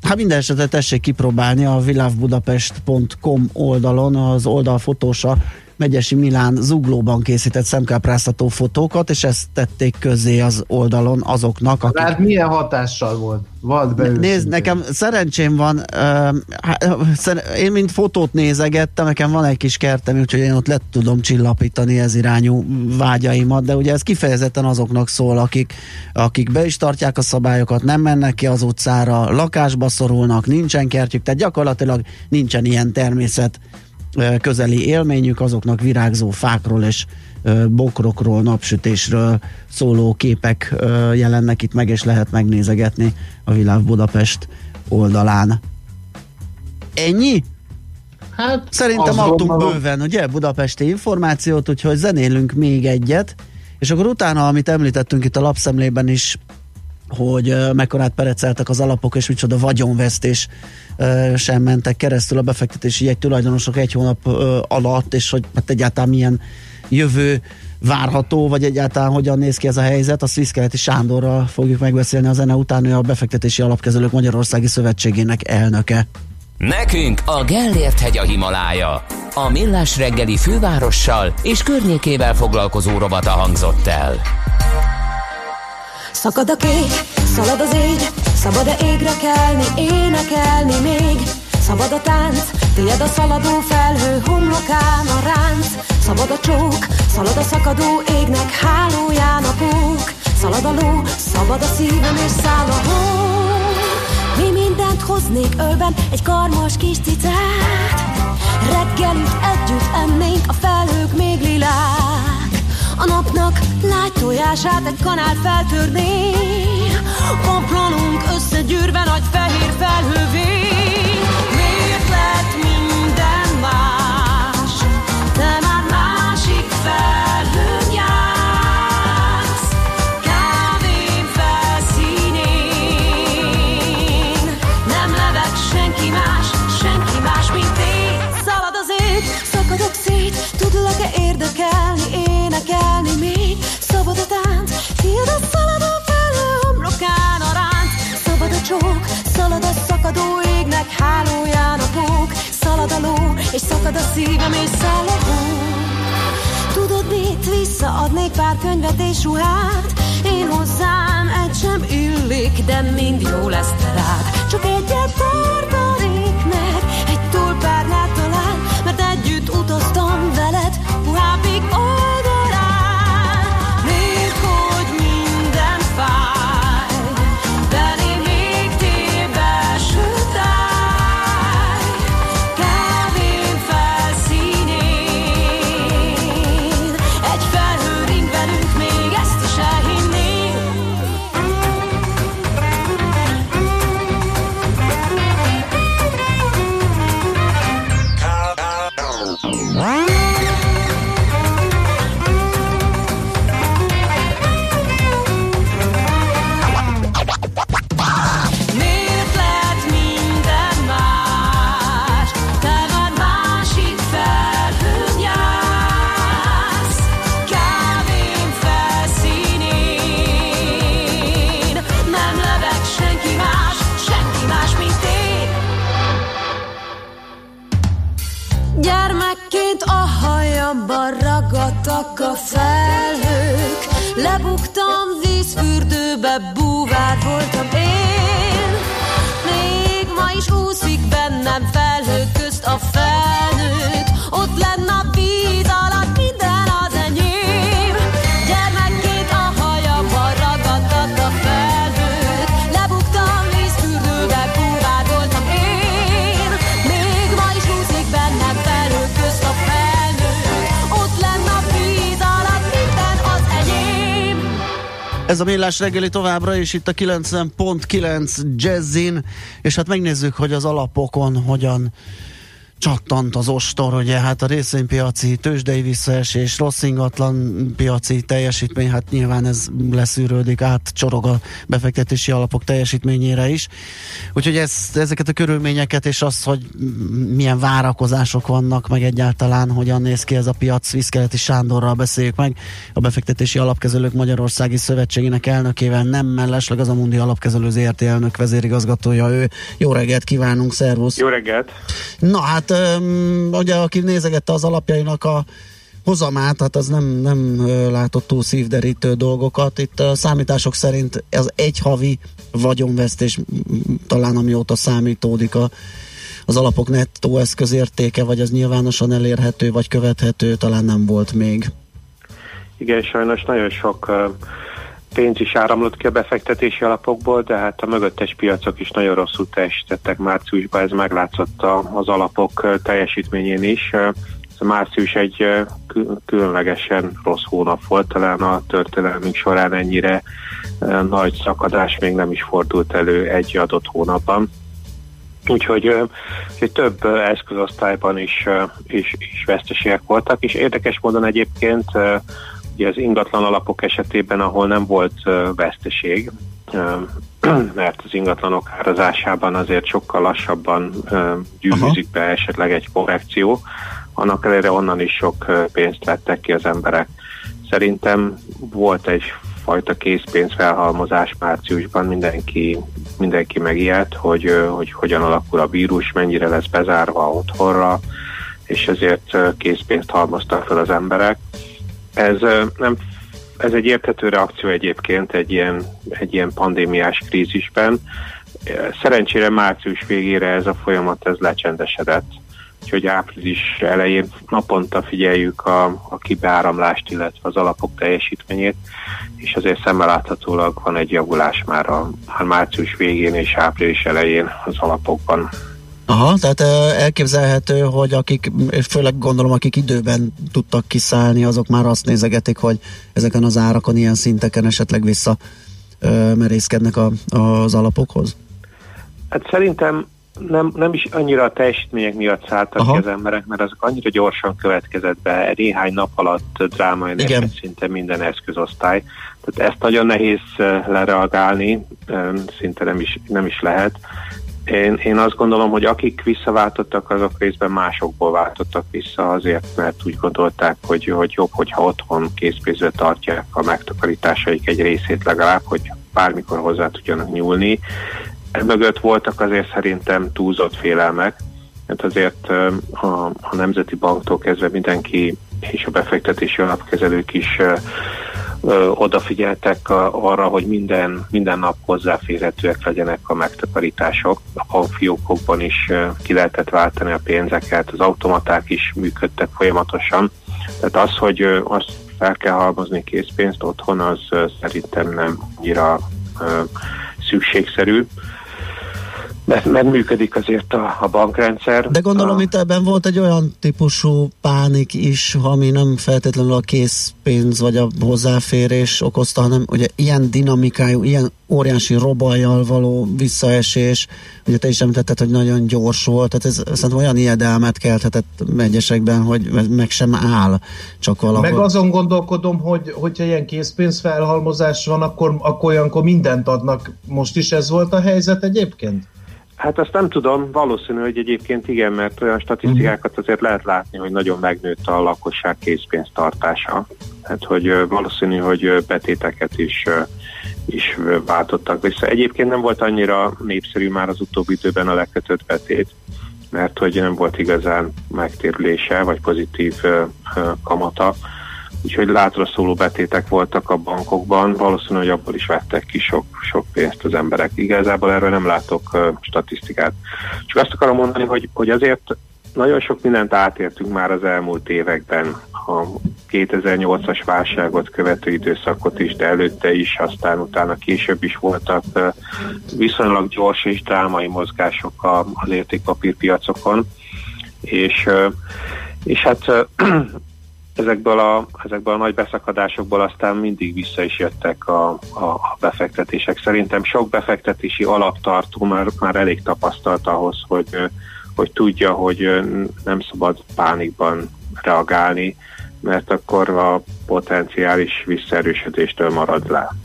Hát minden esetre tessék kipróbálni a világbudapest.com oldalon, az oldal fotósa Megyesi Milán zuglóban készített szemkápráztató fotókat, és ezt tették közé az oldalon azoknak, akik... Hát milyen hatással volt? Be Nézd, nekem szerencsém van, uh, én mint fotót nézegettem, nekem van egy kis kertem, úgyhogy én ott le tudom csillapítani ez irányú vágyaimat, de ugye ez kifejezetten azoknak szól, akik, akik be is tartják a szabályokat, nem mennek ki az utcára, lakásba szorulnak, nincsen kertjük, tehát gyakorlatilag nincsen ilyen természet közeli élményük, azoknak virágzó fákról és bokrokról, napsütésről szóló képek jelennek itt meg, és lehet megnézegetni a Világ Budapest oldalán. Ennyi? Hát Szerintem adtunk gondolom. bőven, ugye, budapesti információt, úgyhogy zenélünk még egyet, és akkor utána, amit említettünk itt a lapszemlében is, hogy mekkorát pereceltek az alapok, és micsoda vagyonvesztés sem mentek keresztül a befektetési jegy tulajdonosok egy hónap alatt, és hogy hát egyáltalán milyen jövő várható, vagy egyáltalán hogyan néz ki ez a helyzet. A Sziszkeleti Sándorral fogjuk megbeszélni a zene után, ő a Befektetési Alapkezelők Magyarországi Szövetségének elnöke. Nekünk a Gellért hegy a Himalája. A Millás reggeli fővárossal és környékével foglalkozó robata hangzott el. Szakad a kép, szalad az ég, szabad-e égre kelni, énekelni még? Szabad a tánc, tiéd a szaladó felhő homlokán a ránc. Szabad a csók, szalad a szakadó égnek hálóján a pók. Szalad a ló, szabad a szívem és száll a hó. Mi mindent hoznék ölben, egy karmas kis cicát. Reggelüt együtt ennénk, a felhők még lilák. A napnak lágy tojását egy kanál feltörné Komplanunk összegyűrve nagy fehér felhővé Miért lett minden más? Te már másik felhőn jársz Nem levek senki más, senki más, mint én Szalad az ég, szakadok szét Tudlak-e érdekelni én? Csók, szalad a szakadó égnek hálóján a pók. Szalad a ló, és szakad a szívem, és száll a hó Tudod mit, visszaadnék pár könyvet és ruhát? Én hozzám egy sem illik, de mind jó lesz te rád. Csak egyet tartanék meg, millás reggeli továbbra is itt a 90.9 Jazzin, és hát megnézzük, hogy az alapokon hogyan csattant az ostor, ugye hát a részvénypiaci tőzsdei visszaesés, rossz ingatlan piaci teljesítmény, hát nyilván ez leszűrődik át, csorog a befektetési alapok teljesítményére is. Úgyhogy ez, ezeket a körülményeket és az, hogy milyen várakozások vannak, meg egyáltalán hogyan néz ki ez a piac, Viszkeleti Sándorral beszéljük meg, a befektetési alapkezelők Magyarországi Szövetségének elnökével, nem mellesleg az a Mundi Alapkezelő ZRT elnök vezérigazgatója ő. Jó reggelt kívánunk, szervusz! Jó reggelt! Na hát, öm, ugye aki nézegette az alapjainak a hozamát, hát az nem, nem látott túl szívderítő dolgokat. Itt a számítások szerint ez egy havi vagyonvesztés, talán amióta számítódik a, az alapok nettó eszközértéke, vagy az nyilvánosan elérhető, vagy követhető, talán nem volt még. Igen, sajnos nagyon sok ö, pénz is áramlott ki a befektetési alapokból, de hát a mögöttes piacok is nagyon rosszul teljesítettek márciusban, ez meglátszott az alapok teljesítményén is. Ez március egy különlegesen rossz hónap volt, talán a történelmünk során ennyire nagy szakadás még nem is fordult elő egy adott hónapban. Úgyhogy ö, úgyhogy több eszközosztályban is, is, is veszteségek voltak, és érdekes módon egyébként ugye az ingatlan alapok esetében, ahol nem volt veszteség, mert az ingatlanok árazásában azért sokkal lassabban gyűrűzik be esetleg egy korrekció, annak ellenére onnan is sok pénzt vettek ki az emberek. Szerintem volt egy fajta készpénz felhalmozás márciusban, mindenki, mindenki megijedt, hogy, hogy hogyan alakul a vírus, mennyire lesz bezárva otthonra, és ezért készpénzt halmoztak fel az emberek. Ez nem ez egy érthető reakció egyébként egy ilyen, egy ilyen pandémiás krízisben. Szerencsére március végére ez a folyamat ez lecsendesedett, úgyhogy április elején naponta figyeljük a, a kibeáramlást, illetve az alapok teljesítményét, és azért szemmel láthatólag van egy javulás már a már március végén és április elején az alapokban. Aha, tehát elképzelhető, hogy akik, és főleg gondolom, akik időben tudtak kiszállni, azok már azt nézegetik, hogy ezeken az árakon, ilyen szinteken esetleg vissza merészkednek a, az alapokhoz. Hát szerintem nem, nem is annyira a teljesítmények miatt szálltak Aha. ki az emberek, mert azok annyira gyorsan következett be, néhány nap alatt drámai szinte minden eszközosztály. Tehát ezt nagyon nehéz eh, lereagálni, szinte nem is, nem is lehet. Én, én azt gondolom, hogy akik visszaváltottak, azok részben másokból váltottak vissza azért, mert úgy gondolták, hogy, hogy jobb, hogyha otthon készpénzre tartják a megtakarításaik egy részét legalább, hogy bármikor hozzá tudjanak nyúlni. Mögött voltak azért szerintem túlzott félelmek, mert azért a, a Nemzeti Banktól kezdve mindenki és a befektetési alapkezelők is ö, odafigyeltek arra, hogy minden, minden nap hozzáférhetőek legyenek a megtakarítások. A bankfiókokban is ö, ki lehetett váltani a pénzeket, az automaták is működtek folyamatosan. Tehát az, hogy ö, azt fel kell halmozni készpénzt otthon, az szerintem nem annyira ö, szükségszerű. Mert, mert működik azért a, a bankrendszer. De gondolom a... itt ebben volt egy olyan típusú pánik is, ami nem feltétlenül a készpénz vagy a hozzáférés okozta, hanem ugye ilyen dinamikájú, ilyen óriási robajjal való visszaesés, ugye te is említetted, hogy nagyon gyors volt, tehát ez szerintem olyan ijedelmet kelthetett egyesekben, hogy meg sem áll, csak valahol. Meg azon gondolkodom, hogy hogyha ilyen készpénz felhalmozás van, akkor, akkor olyankor mindent adnak. Most is ez volt a helyzet egyébként? Hát azt nem tudom, valószínű, hogy egyébként igen, mert olyan statisztikákat azért lehet látni, hogy nagyon megnőtt a lakosság készpénztartása. Hát, hogy valószínű, hogy betéteket is, is váltottak vissza. Egyébként nem volt annyira népszerű már az utóbbi időben a lekötött betét, mert hogy nem volt igazán megtérülése, vagy pozitív kamata úgyhogy látra szóló betétek voltak a bankokban, valószínű, hogy abból is vettek ki sok, sok pénzt az emberek. Igazából erről nem látok uh, statisztikát. Csak azt akarom mondani, hogy, hogy azért nagyon sok mindent átértünk már az elmúlt években, a 2008-as válságot követő időszakot is, de előtte is, aztán utána később is voltak viszonylag gyors és drámai mozgások az értékpapírpiacokon, és, és hát ezekből a, ezekből a nagy beszakadásokból aztán mindig vissza is jöttek a, a, a befektetések. Szerintem sok befektetési alaptartó már, már elég tapasztalt ahhoz, hogy, hogy tudja, hogy nem szabad pánikban reagálni, mert akkor a potenciális visszaerősödéstől marad le.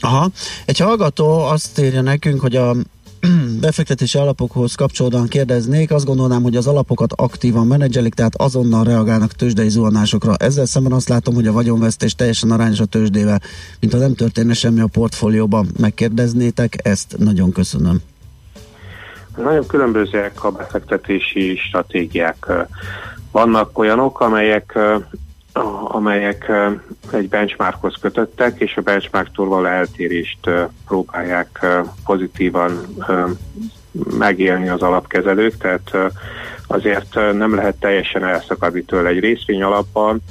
Aha. Egy hallgató azt írja nekünk, hogy a befektetési alapokhoz kapcsolódóan kérdeznék, azt gondolnám, hogy az alapokat aktívan menedzselik, tehát azonnal reagálnak tőzsdei zuhanásokra. Ezzel szemben azt látom, hogy a vagyonvesztés teljesen arányos a tőzsdével, mint ha nem történne semmi a portfólióban. Megkérdeznétek ezt? Nagyon köszönöm. Nagyon különbözőek a befektetési stratégiák. Vannak olyanok, amelyek amelyek egy benchmarkhoz kötöttek, és a benchmarktól való eltérést próbálják pozitívan megélni az alapkezelők, tehát azért nem lehet teljesen elszakadni tőle egy részvény alapban,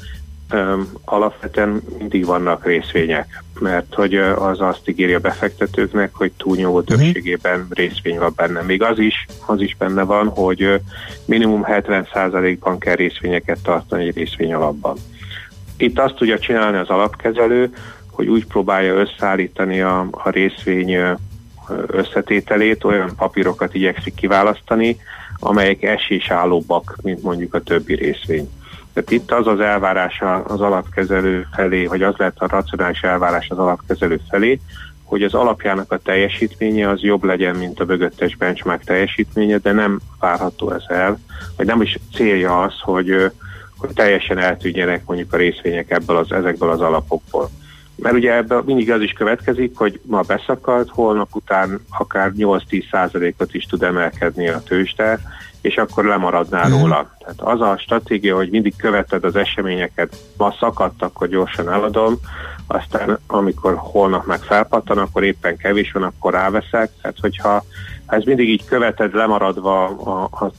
alapvetően mindig vannak részvények, mert hogy az azt ígéri a befektetőknek, hogy túlnyomó mhm. többségében részvény van benne. Még az is, az is benne van, hogy minimum 70%-ban kell részvényeket tartani egy részvény alapban. Itt azt tudja csinálni az alapkezelő, hogy úgy próbálja összeállítani a, a részvény összetételét, olyan papírokat igyekszik kiválasztani, amelyek esélyállóbbak, mint mondjuk a többi részvény. Tehát itt az az elvárás az alapkezelő felé, vagy az lehet a racionális elvárás az alapkezelő felé, hogy az alapjának a teljesítménye az jobb legyen, mint a mögöttes benchmark teljesítménye, de nem várható ez el, vagy nem is célja az, hogy hogy teljesen eltűnjenek mondjuk a részvények ebből az, ezekből az alapokból. Mert ugye ebből mindig az is következik, hogy ma beszakadt, holnap után akár 8-10 százalékot is tud emelkedni a tőzsde, és akkor lemaradnál mm. róla. Tehát az a stratégia, hogy mindig követed az eseményeket, ma szakadt, akkor gyorsan eladom, aztán amikor holnap meg felpattan, akkor éppen kevés van, akkor ráveszek. Tehát hogyha ez mindig így követed lemaradva a, a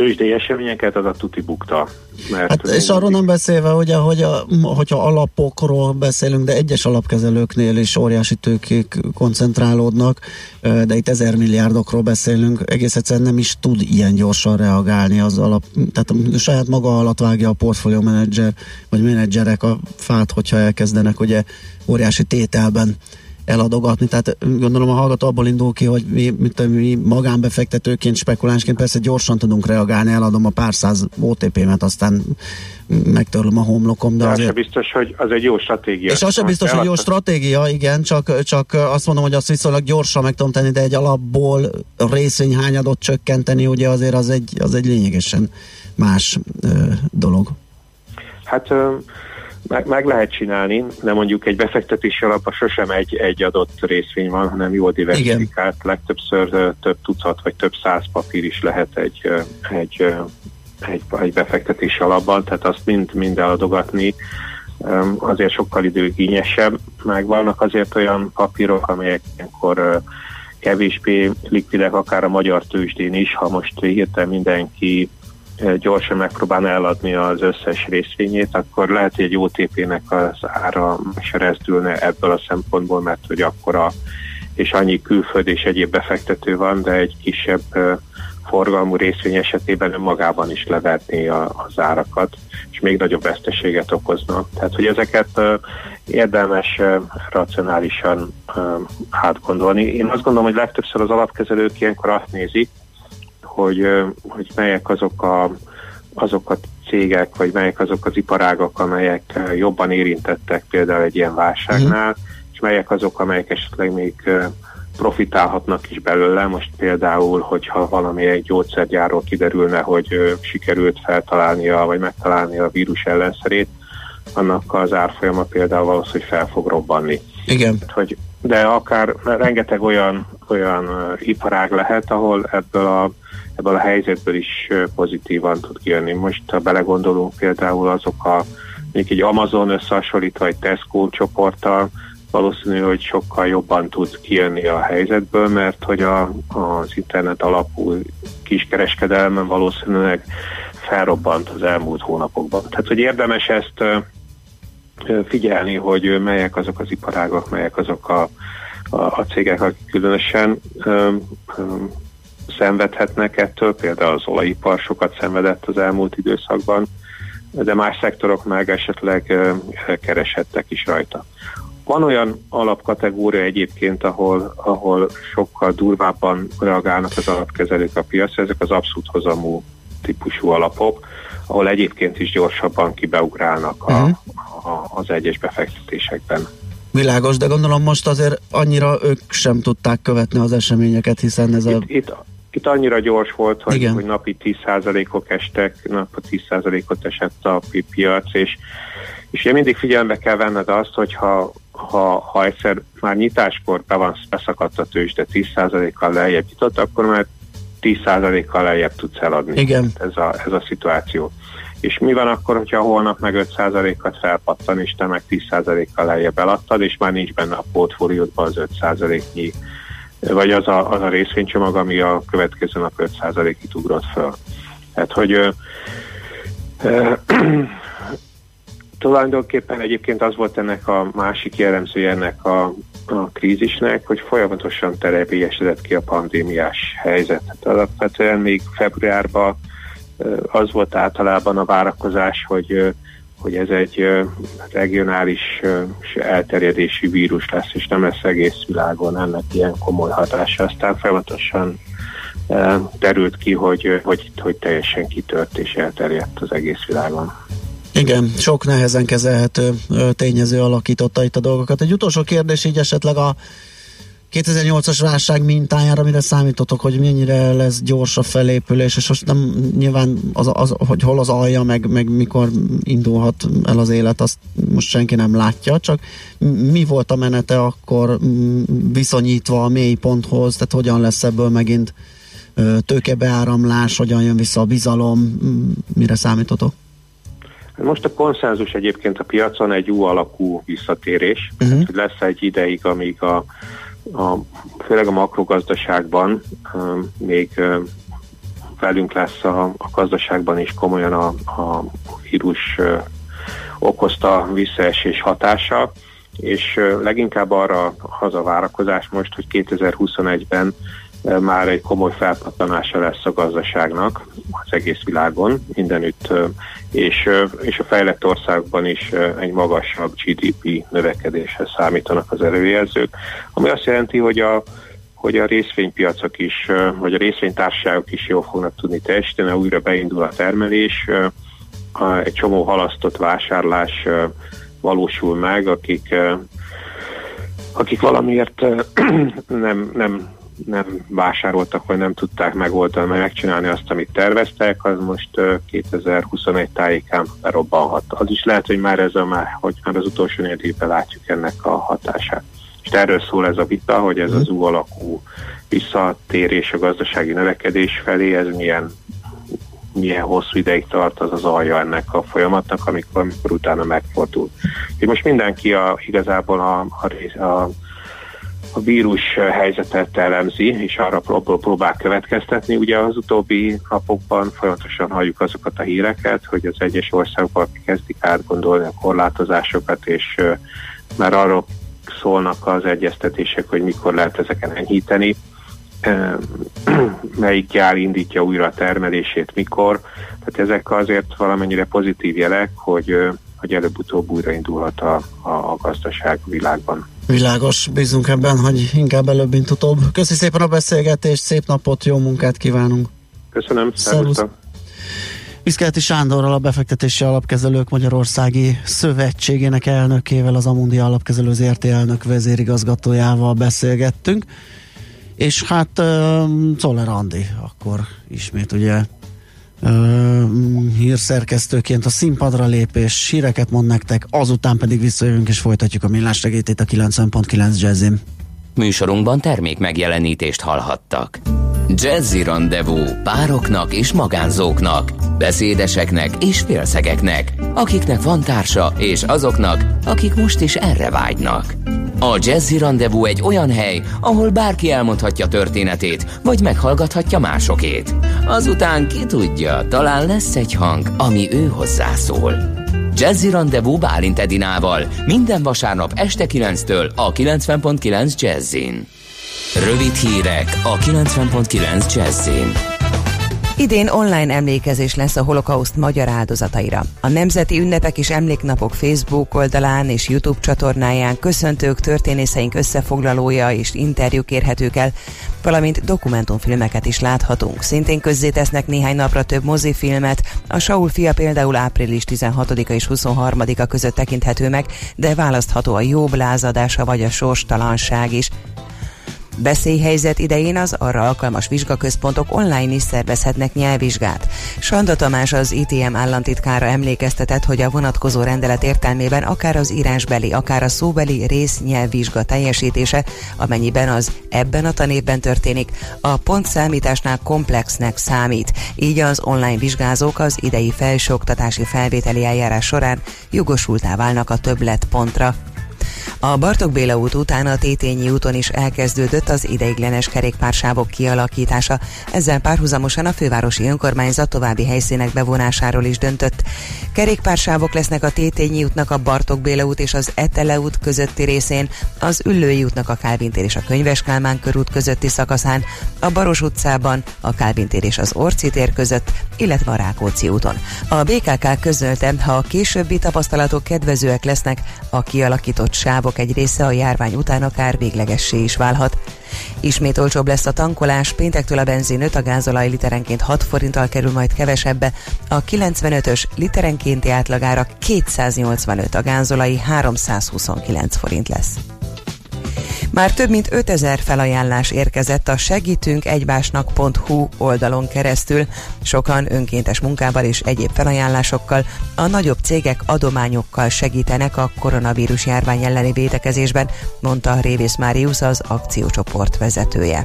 tőzsdei eseményeket, az a tuti bukta. Mert hát, és arról nem beszélve, ugye, hogy a, hogyha alapokról beszélünk, de egyes alapkezelőknél is óriási tőkék koncentrálódnak, de itt ezer milliárdokról beszélünk, egész egyszerűen nem is tud ilyen gyorsan reagálni az alap, tehát a saját maga alatt vágja a portfólió menedzser, vagy menedzserek a fát, hogyha elkezdenek ugye óriási tételben eladogatni. Tehát gondolom a hallgató abból indul ki, hogy mi, mit, mi magánbefektetőként, spekulánsként persze gyorsan tudunk reagálni, eladom a pár száz OTP-met, aztán megtörlöm a homlokom, de De az sem biztos, hogy az egy jó stratégia. És az sem biztos, hogy jó stratégia, igen, csak, csak azt mondom, hogy azt viszonylag gyorsan meg tudom tenni, de egy alapból részvényhányadot csökkenteni, ugye azért az egy, az egy lényegesen más ö, dolog. Hát ö, meg, meg lehet csinálni, de mondjuk egy befektetési alapban sosem egy, egy adott részvény van, hanem jól diversifikált, legtöbbször több tucat vagy több száz papír is lehet egy, egy, egy, egy befektetési alapban, tehát azt mind, mind eladogatni azért sokkal időgényesebb, meg vannak azért olyan papírok, amelyek ilyenkor kevésbé likvidek akár a magyar tőzsdén is, ha most hirtelen mindenki gyorsan megpróbálna eladni az összes részvényét, akkor lehet, hogy egy OTP-nek az ára se rezdülne ebből a szempontból, mert hogy akkora és annyi külföld és egyéb befektető van, de egy kisebb eh, forgalmú részvény esetében önmagában is levetné a, az árakat, és még nagyobb veszteséget okozna. Tehát, hogy ezeket uh, érdemes racionálisan átgondolni. Én azt gondolom, hogy legtöbbször az alapkezelők ilyenkor azt nézik, hogy, hogy melyek azok a, azok a cégek, vagy melyek azok az iparágak, amelyek jobban érintettek például egy ilyen válságnál, és melyek azok, amelyek esetleg még profitálhatnak is belőle. Most például, hogyha valami egy gyógyszergyárról kiderülne, hogy sikerült feltalálnia, vagy megtalálnia a vírus ellenszerét, annak az árfolyama például valószínűleg fel fog robbanni. Igen. Hogy, de akár rengeteg olyan, olyan iparág lehet, ahol ebből a, ebből a helyzetből is pozitívan tud kijönni. Most, ha belegondolunk például azok a, mondjuk egy Amazon összehasonlítva egy Tesco csoporttal, valószínű, hogy sokkal jobban tud kijönni a helyzetből, mert hogy a, az internet alapú kiskereskedelmen valószínűleg felrobbant az elmúlt hónapokban. Tehát, hogy érdemes ezt figyelni, hogy melyek azok az iparágak, melyek azok a, a, a cégek, akik különösen ö, ö, szenvedhetnek ettől, például az olajipar sokat szenvedett az elmúlt időszakban, de más szektorok meg esetleg kereshettek is rajta. Van olyan alapkategória egyébként, ahol, ahol sokkal durvábban reagálnak az alapkezelők a piacra, ezek az abszolút hozamú típusú alapok, ahol egyébként is gyorsabban kibeugrálnak a, Mhm. a, az egyes befektetésekben. Világos, de gondolom most azért annyira ők sem tudták követni az eseményeket, hiszen ez a... Itt, itt, annyira gyors volt, hogy, Igen. hogy napi 10%-ok estek, napi 10%-ot esett a pi- piac, és, és ugye mindig figyelembe kell venned azt, hogy ha, ha, ha egyszer már nyitáskor be van beszakadt a tőzs, de 10%-kal lejjebb jutott, akkor már 10%-kal lejjebb tudsz eladni. Igen. Ez a, ez a szituáció. És mi van akkor, hogyha holnap meg 5%-at felpattan, és te meg 10%-kal lejjebb eladtad, és már nincs benne a portfóliódban az 5%-nyi, vagy az a, az a részvénycsomag, ami a következő nap 5%-ig ugrott föl. Tehát, hogy ö, ö, tulajdonképpen egyébként az volt ennek a másik jellemzője ennek a, a krízisnek, hogy folyamatosan terebélyesedett ki a pandémiás helyzet. Tehát alapvetően még februárban az volt általában a várakozás, hogy hogy ez egy regionális ö, elterjedésű vírus lesz, és nem lesz egész világon ennek ilyen komoly hatása. Aztán folyamatosan ö, derült ki, hogy, hogy, hogy teljesen kitört és elterjedt az egész világon. Igen, sok nehezen kezelhető tényező alakította itt a dolgokat. Egy utolsó kérdés így esetleg a 2008-as válság mintájára, mire számítotok, hogy mennyire lesz gyors a felépülés, és most nem nyilván az, az hogy hol az alja, meg, meg mikor indulhat el az élet, azt most senki nem látja, csak mi volt a menete akkor m, viszonyítva a mélyponthoz, tehát hogyan lesz ebből megint tőkebeáramlás, hogyan jön vissza a bizalom, m, mire számítotok? Most a konszenzus egyébként a piacon egy új alakú visszatérés, Mhm. uh-huh. hogy lesz egy ideig, amíg a, a főleg a makrogazdaságban még velünk lesz a, a gazdaságban is komolyan a, a vírus okozta visszaesés hatása, és leginkább arra az a várakozás most, hogy 2021-ben uh, már egy komoly felpattanása lesz a gazdaságnak az egész világon, mindenütt, és, és a fejlett országban is egy magasabb GDP növekedéshez számítanak az előjelzők, ami azt jelenti, hogy a hogy a részvénypiacok is, vagy a részvénytársaságok is jól fognak tudni teljesíteni, újra beindul a termelés, egy csomó halasztott vásárlás valósul meg, akik akik valamiért nem, nem, nem vásároltak, vagy nem tudták megoldani, vagy megcsinálni azt, amit terveztek, az most ö, 2021 tájékán berobbanhat. Az is lehet, hogy már ez a már, hogy már az utolsó évben látjuk ennek a hatását. És erről szól ez a vita, hogy ez az U alakú visszatérés a gazdasági növekedés felé, ez milyen milyen hosszú ideig tart az az alja ennek a folyamatnak, amikor, amikor utána megfordul. Most mindenki a, igazából a, a, a, a vírus helyzetet elemzi, és arra prób- próbál következtetni. Ugye az utóbbi napokban folyamatosan halljuk azokat a híreket, hogy az egyes országok kezdik átgondolni a korlátozásokat, és már arról szólnak az egyeztetések, hogy mikor lehet ezeken enyhíteni melyik gyár indítja újra a termelését, mikor. Tehát ezek azért valamennyire pozitív jelek, hogy, hogy előbb-utóbb újraindulhat a, a, a gazdaság világban. Világos, bízunk ebben, hogy inkább előbb, mint utóbb. Köszi szépen a beszélgetést, szép napot, jó munkát kívánunk! Köszönöm, szervusztok! Viszkeleti Sándorral, a befektetési alapkezelők Magyarországi Szövetségének elnökével, az Amundi alapkezelő ZRT elnök vezérigazgatójával beszélgettünk. És hát uh, Czoller Andi akkor ismét ugye uh, hírszerkesztőként a színpadra lépés, híreket mond nektek, azután pedig visszajövünk és folytatjuk a millás regétét a 90.9 Jazzim. Műsorunkban termék megjelenítést hallhattak. Jazzy Rendezvú pároknak és magánzóknak, beszédeseknek és félszegeknek, akiknek van társa és azoknak, akik most is erre vágynak. A Jazzy Rendezvú egy olyan hely, ahol bárki elmondhatja történetét, vagy meghallgathatja másokét. Azután ki tudja, talán lesz egy hang, ami ő hozzászól. Jazzy Rendezvú Bálint Edinával minden vasárnap este 9-től a 90.9 Jazzin. Rövid hírek a 90.9 Jazzin. Idén online emlékezés lesz a holokauszt magyar áldozataira. A Nemzeti Ünnepek és Emléknapok Facebook oldalán és YouTube csatornáján köszöntők, történészeink összefoglalója és interjúk érhetők el, valamint dokumentumfilmeket is láthatunk. Szintén közzétesznek néhány napra több mozifilmet, a Saul fia például április 16-a és 23-a között tekinthető meg, de választható a jobb lázadása vagy a sorstalanság is. Beszélyhelyzet idején az arra alkalmas vizsgaközpontok online is szervezhetnek nyelvvizsgát. Sanda Tamás az ITM államtitkára emlékeztetett, hogy a vonatkozó rendelet értelmében akár az írásbeli, akár a szóbeli résznyelvvizsga teljesítése, amennyiben az ebben a tanévben történik, a pontszámításnál komplexnek számít. Így az online vizsgázók az idei felsőoktatási felvételi eljárás során jogosultá válnak a többlet pontra. A Bartok Béla út után a Tétényi úton is elkezdődött az ideiglenes kerékpársávok kialakítása. Ezzel párhuzamosan a fővárosi önkormányzat további helyszínek bevonásáról is döntött. Kerékpársávok lesznek a Tétényi útnak a Bartok Béla út és az Etele út közötti részén, az Üllői útnak a Kálvin és a Könyves Kálmán körút közötti szakaszán, a Baros utcában, a Kálvin és az Orci tér között, illetve a Rákóczi úton. A BKK közölte, ha a későbbi tapasztalatok kedvezőek lesznek, a kialakított sávok egy része a járvány után akár véglegessé is válhat. Ismét olcsóbb lesz a tankolás, péntektől a benzin 5 a gázolaj literenként 6 forinttal kerül majd kevesebbe, a 95-ös literenkénti átlagára 285, a gázolai 329 forint lesz. Már több mint 5000 felajánlás érkezett a segítünkezbásnak.hu oldalon keresztül. Sokan önkéntes munkával és egyéb felajánlásokkal, a nagyobb cégek adományokkal segítenek a koronavírus járvány elleni védekezésben, mondta Révész Máriusz az akciócsoport vezetője.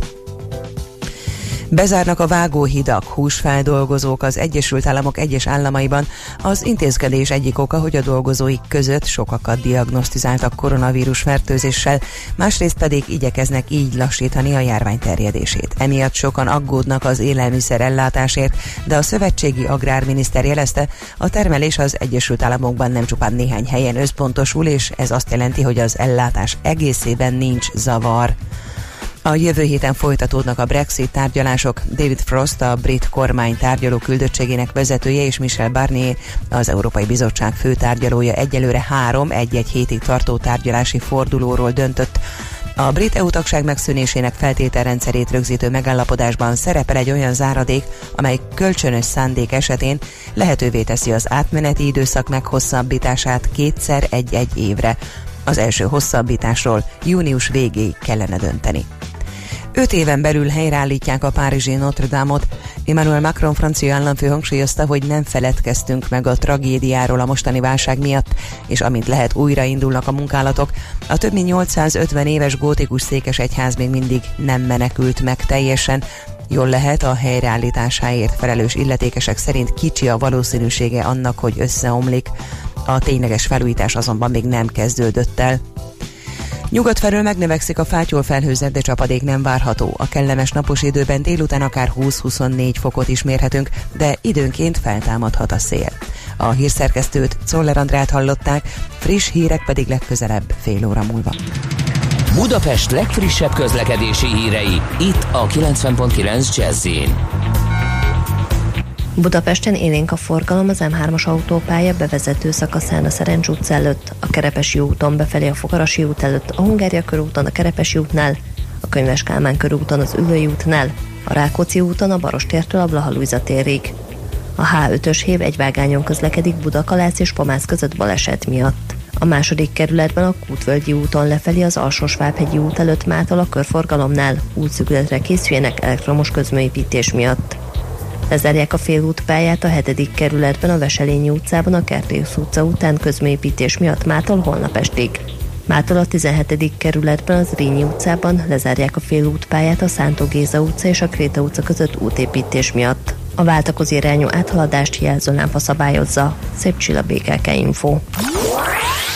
Bezárnak a vágóhidak, húsfeldolgozók az Egyesült Államok egyes államaiban. Az intézkedés egyik oka, hogy a dolgozóik között sokakat diagnosztizáltak koronavírus fertőzéssel, másrészt pedig igyekeznek így lassítani a járvány terjedését. Emiatt sokan aggódnak az élelmiszer ellátásért, de a szövetségi agrárminiszter jelezte, a termelés az Egyesült Államokban nem csupán néhány helyen összpontosul, és ez azt jelenti, hogy az ellátás egészében nincs zavar. A jövő héten folytatódnak a Brexit tárgyalások. David Frost, a brit kormány tárgyaló küldöttségének vezetője és Michel Barnier, az Európai Bizottság főtárgyalója egyelőre három egy-egy hétig tartó tárgyalási fordulóról döntött. A brit EU tagság megszűnésének feltételrendszerét rögzítő megállapodásban szerepel egy olyan záradék, amely kölcsönös szándék esetén lehetővé teszi az átmeneti időszak meghosszabbítását kétszer egy-egy évre. Az első hosszabbításról június végéig kellene dönteni. Öt éven belül helyreállítják a párizsi Notre Dame-ot. Emmanuel Macron francia államfő hangsúlyozta, hogy nem feledkeztünk meg a tragédiáról a mostani válság miatt, és amint lehet újraindulnak a munkálatok. A több mint 850 éves gótikus székes egyház még mindig nem menekült meg teljesen, Jól lehet, a helyreállításáért felelős illetékesek szerint kicsi a valószínűsége annak, hogy összeomlik. A tényleges felújítás azonban még nem kezdődött el. Nyugat felől megnövekszik a fátyol felhőzet, de csapadék nem várható. A kellemes napos időben délután akár 20-24 fokot is mérhetünk, de időnként feltámadhat a szél. A hírszerkesztőt Czoller Andrát hallották, friss hírek pedig legközelebb fél óra múlva. Budapest legfrissebb közlekedési hírei, itt a 90.9 jazz Budapesten élénk a forgalom az M3-as autópálya bevezető szakaszán a Szerencs utca előtt, a Kerepesi úton befelé a Fogarasi út előtt, a Hungária körúton a Kerepesi útnál, a Könyves Kálmán körúton az Ülői útnál, a Rákóczi úton a Barostértől a Blahalújza térig. A H5-ös hév egy vágányon közlekedik Budakalász és Pomász között baleset miatt. A második kerületben a Kútvölgyi úton lefelé az Alsósvábhegyi út előtt mától a körforgalomnál útszükletre készüljenek elektromos közműépítés miatt. Lezárják a félútpályát a hetedik kerületben a Veselényi utcában a Kertész utca után közműépítés miatt mától holnap estig. Mától a 17. kerületben az Rényi utcában lezárják a félútpályát a Szántó Géza utca és a Kréta utca között útépítés miatt. A váltakozó irányú áthaladást jelző lámpa szabályozza. Szép csilla BKK Info.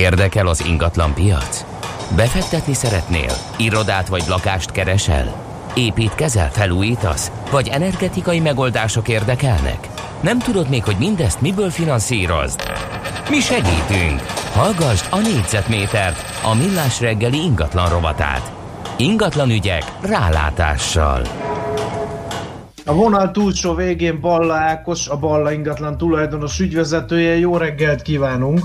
Érdekel az ingatlan piac? Befektetni szeretnél? Irodát vagy lakást keresel? Építkezel, felújítasz? Vagy energetikai megoldások érdekelnek? Nem tudod még, hogy mindezt miből finanszírozd? Mi segítünk! Hallgassd a négyzetmétert, a millás reggeli ingatlan rovatát. Ingatlan ügyek rálátással. A vonal túlsó végén Balla Ákos, a Balla ingatlan tulajdonos ügyvezetője. Jó reggelt kívánunk!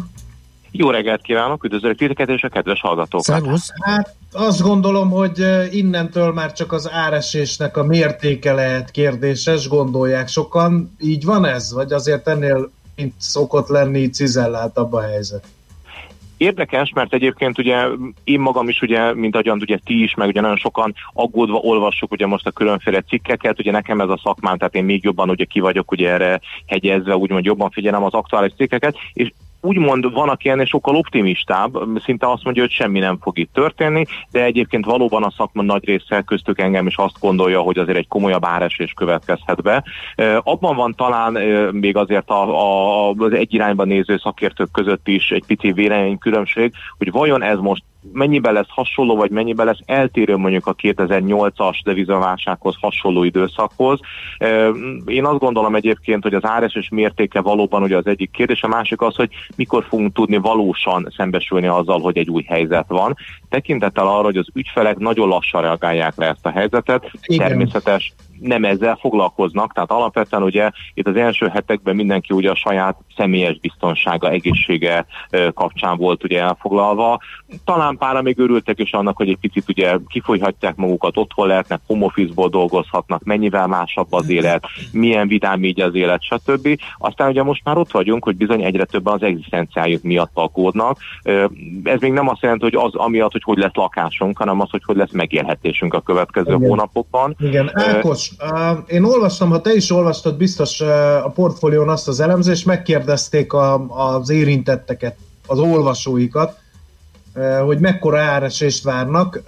Jó reggelt kívánok, üdvözlök titeket és a kedves hallgatókat. Hát azt gondolom, hogy innentől már csak az áresésnek a mértéke lehet kérdéses, gondolják sokan. Így van ez? Vagy azért ennél, mint szokott lenni, cizelláltabb a helyzet? Érdekes, mert egyébként ugye én magam is ugye, mint ahogyan ugye ti is, meg ugye nagyon sokan aggódva olvassuk ugye most a különféle cikkeket, ugye nekem ez a szakmám, tehát én még jobban ugye ki vagyok ugye erre hegyezve, úgymond jobban figyelem az aktuális cikkeket, és úgymond van, aki ennél sokkal optimistább, szinte azt mondja, hogy semmi nem fog itt történni, de egyébként valóban a szakma nagy része köztük engem is azt gondolja, hogy azért egy komolyabb áresés következhet be. Abban van talán még azért a, a, az egy irányba néző szakértők között is egy pici véleménykülönbség, hogy vajon ez most mennyiben lesz hasonló, vagy mennyiben lesz eltérő mondjuk a 2008-as devizaválsághoz hasonló időszakhoz. Én azt gondolom egyébként, hogy az áresés mértéke valóban ugye az egyik kérdés, a másik az, hogy mikor fogunk tudni valósan szembesülni azzal, hogy egy új helyzet van. Tekintettel arra, hogy az ügyfelek nagyon lassan reagálják le ezt a helyzetet, Igen. természetes nem ezzel foglalkoznak, tehát alapvetően ugye itt az első hetekben mindenki ugye a saját személyes biztonsága, egészsége kapcsán volt ugye elfoglalva. Talán pára még örültek is annak, hogy egy picit ugye kifolyhatják magukat, otthon lehetnek, home office-ból dolgozhatnak, mennyivel másabb az élet, milyen vidám így az élet, stb. Aztán ugye most már ott vagyunk, hogy bizony egyre többen az egzisztenciájuk miatt aggódnak. Ez még nem azt jelenti, hogy az amiatt, hogy hogy lesz lakásunk, hanem az, hogy hogy lesz megélhetésünk a következő Igen. hónapokban. Igen, Ákos, én olvastam, ha te is olvastad biztos a portfólión azt az elemzést, megkérdezték a, az érintetteket, az olvasóikat, hogy mekkora áresést várnak,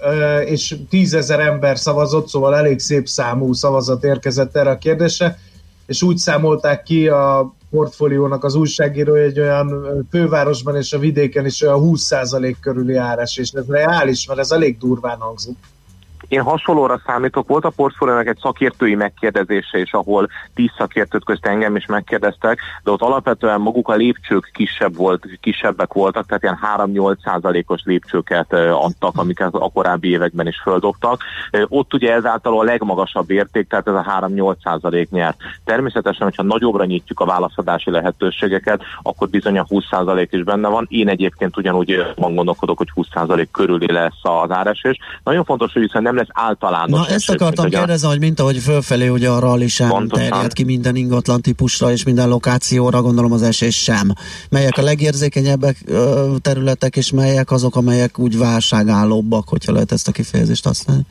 és tízezer ember szavazott, szóval elég szép számú szavazat érkezett erre a kérdésre, és úgy számolták ki a portfóliónak az újságírója, hogy olyan fővárosban és a vidéken is olyan 20% körüli áresés. Ez reális, mert ez elég durván hangzik. Én hasonlóra számítok, volt a portfóliónak egy szakértői megkérdezése is, ahol tíz szakértőt közt engem is megkérdeztek, de ott alapvetően maguk a lépcsők kisebb volt, kisebbek voltak, tehát ilyen 3-8 százalékos lépcsőket adtak, amiket a korábbi években is földobtak. Ott ugye ezáltal a legmagasabb érték, tehát ez a 3-8 százalék nyert. Természetesen, hogyha nagyobbra nyitjuk a válaszadási lehetőségeket, akkor bizony a 20 százalék is benne van. Én egyébként ugyanúgy van gondolkodok, hogy 20 százalék körüli lesz az áresés. Nagyon fontos, hogy viszont nem lesz általános. Na ezt akartam mint hogy a- kérdezni, hogy mint ahogy fölfelé ugye a rally sem Pontosan. terjed ki minden ingatlan típusra és minden lokációra, gondolom az esés sem. Melyek a legérzékenyebbek területek, és melyek azok, amelyek úgy válságállóbbak, hogyha lehet ezt a kifejezést használni?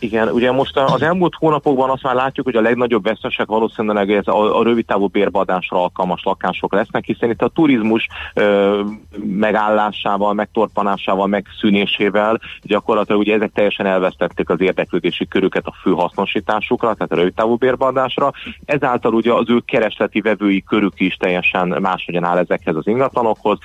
Igen, ugye most az elmúlt hónapokban azt már látjuk, hogy a legnagyobb vesztesek valószínűleg ez a, a rövidtávú bérbeadásra alkalmas lakások lesznek, hiszen itt a turizmus ö, megállásával, megtorpanásával, megszűnésével gyakorlatilag ugye ezek teljesen elvesztették az érdeklődési körüket a fő hasznosításukra, tehát a rövidtávú bérbeadásra. Ezáltal ugye az ő keresleti vevői körük is teljesen máshogyan áll ezekhez az ingatlanokhoz.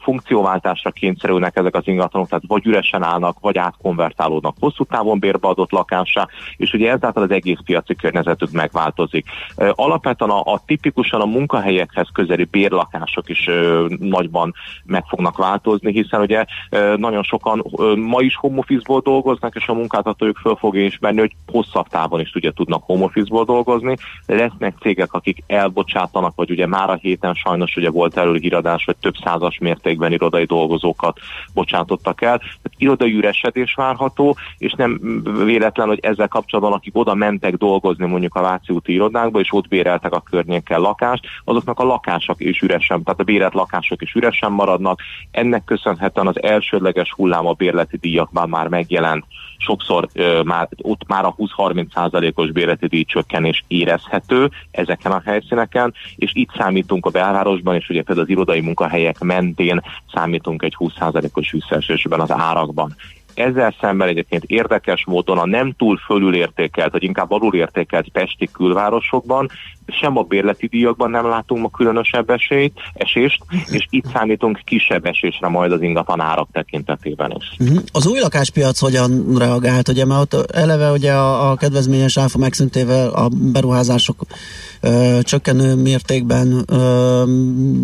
Funkcióváltásra kényszerülnek ezek az ingatlanok, tehát vagy üresen állnak, vagy átkonvertálódnak hosszú távon bérbeadott adott lakássá, és ugye ezáltal az egész piaci környezetük megváltozik. Alapvetően a, a tipikusan a munkahelyekhez közeli bérlakások is ö, nagyban meg fognak változni, hiszen ugye ö, nagyon sokan ö, ma is home office-ból dolgoznak, és a munkáltatójuk föl fogja ismerni, hogy hosszabb távon is ugye tudnak home office-ból dolgozni. Lesznek cégek, akik elbocsátanak, vagy ugye már a héten sajnos ugye volt erről híradás, hogy több százas mértékben irodai dolgozókat bocsátottak el. Tehát irodai üresedés várható, és nem véletlen, hogy ezzel kapcsolatban, akik oda mentek dolgozni mondjuk a Váci úti irodákba, és ott béreltek a környéken lakást, azoknak a lakások is üresen, tehát a bérelt lakások is üresen maradnak. Ennek köszönhetően az elsődleges hullám a bérleti díjakban már megjelent sokszor ö, már, ott már a 20-30 százalékos bérleti díjcsökkenés érezhető ezeken a helyszíneken, és itt számítunk a belvárosban, és ugye például az irodai munkahelyek mentén számítunk egy 20 százalékos visszaesésben az árakban. Ezzel szemben egyébként érdekes módon a nem túl fölülértékelt, vagy inkább alulértékelt pesti külvárosokban sem a bérleti díjakban nem látunk ma különösebb esélyt, esést, és itt számítunk kisebb esésre majd az ingatlan árak tekintetében is. Uh-huh. Az új lakáspiac hogyan reagált? Ugye, mert ott eleve ugye a, a kedvezményes áfa megszüntével a beruházások ö, csökkenő mértékben ö,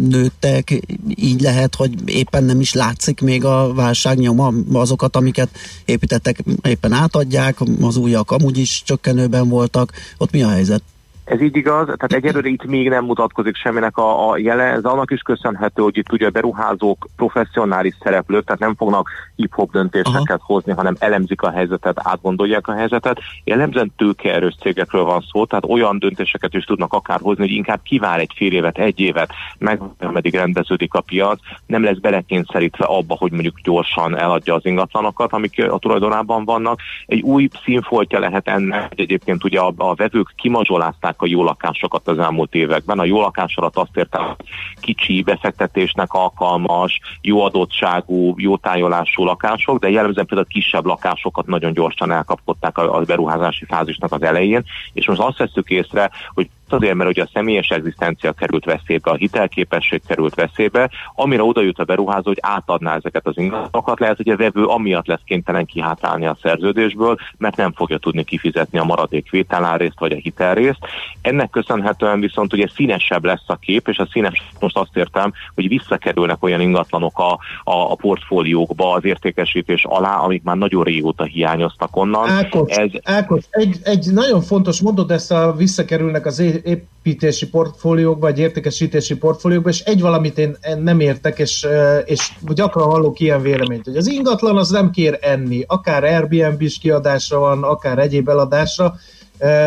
nőttek, így lehet, hogy éppen nem is látszik még a válság nyoma, azokat, amiket építettek, éppen átadják, az újak amúgy is csökkenőben voltak, ott mi a helyzet? Ez így igaz, tehát egyelőre itt még nem mutatkozik semminek a, a jele, ez annak is köszönhető, hogy itt ugye a beruházók professzionális szereplők, tehát nem fognak hip-hop döntéseket Aha. hozni, hanem elemzik a helyzetet, átgondolják a helyzetet. Jellemzően tőkeerős cégekről van szó, tehát olyan döntéseket is tudnak akár hozni, hogy inkább kivár egy fél évet, egy évet, meg meddig rendeződik a piac, nem lesz belekényszerítve abba, hogy mondjuk gyorsan eladja az ingatlanokat, amik a tulajdonában vannak. Egy új színfoltja lehet ennek, egyébként ugye a, a vevők kimazsolázták a jó lakásokat az elmúlt években. A jó lakás alatt azt értem, kicsi befektetésnek alkalmas, jó adottságú, jó tájolású lakások, de jellemzően például kisebb lakásokat nagyon gyorsan elkapkodták a, a beruházási fázisnak az elején, és most azt veszük észre, hogy azért, mert ugye a személyes egzisztencia került veszélybe, a hitelképesség került veszélybe, amire oda jut a beruházó, hogy átadná ezeket az ingatlanokat, lehet, hogy a vevő amiatt lesz kénytelen kihátrálni a szerződésből, mert nem fogja tudni kifizetni a maradék vételárészt vagy a hitelrészt. Ennek köszönhetően viszont ugye színesebb lesz a kép, és a színes most azt értem, hogy visszakerülnek olyan ingatlanok a, a, a portfóliókba az értékesítés alá, amik már nagyon régóta hiányoztak onnan. Ákos, Ez... Ákos egy, egy nagyon fontos mondod, ezt a visszakerülnek az építési portfóliókba, vagy értékesítési portfóliókba, és egy valamit én nem értek, és, és gyakran hallok ilyen véleményt, hogy az ingatlan az nem kér enni, akár Airbnb-s kiadásra van, akár egyéb eladásra,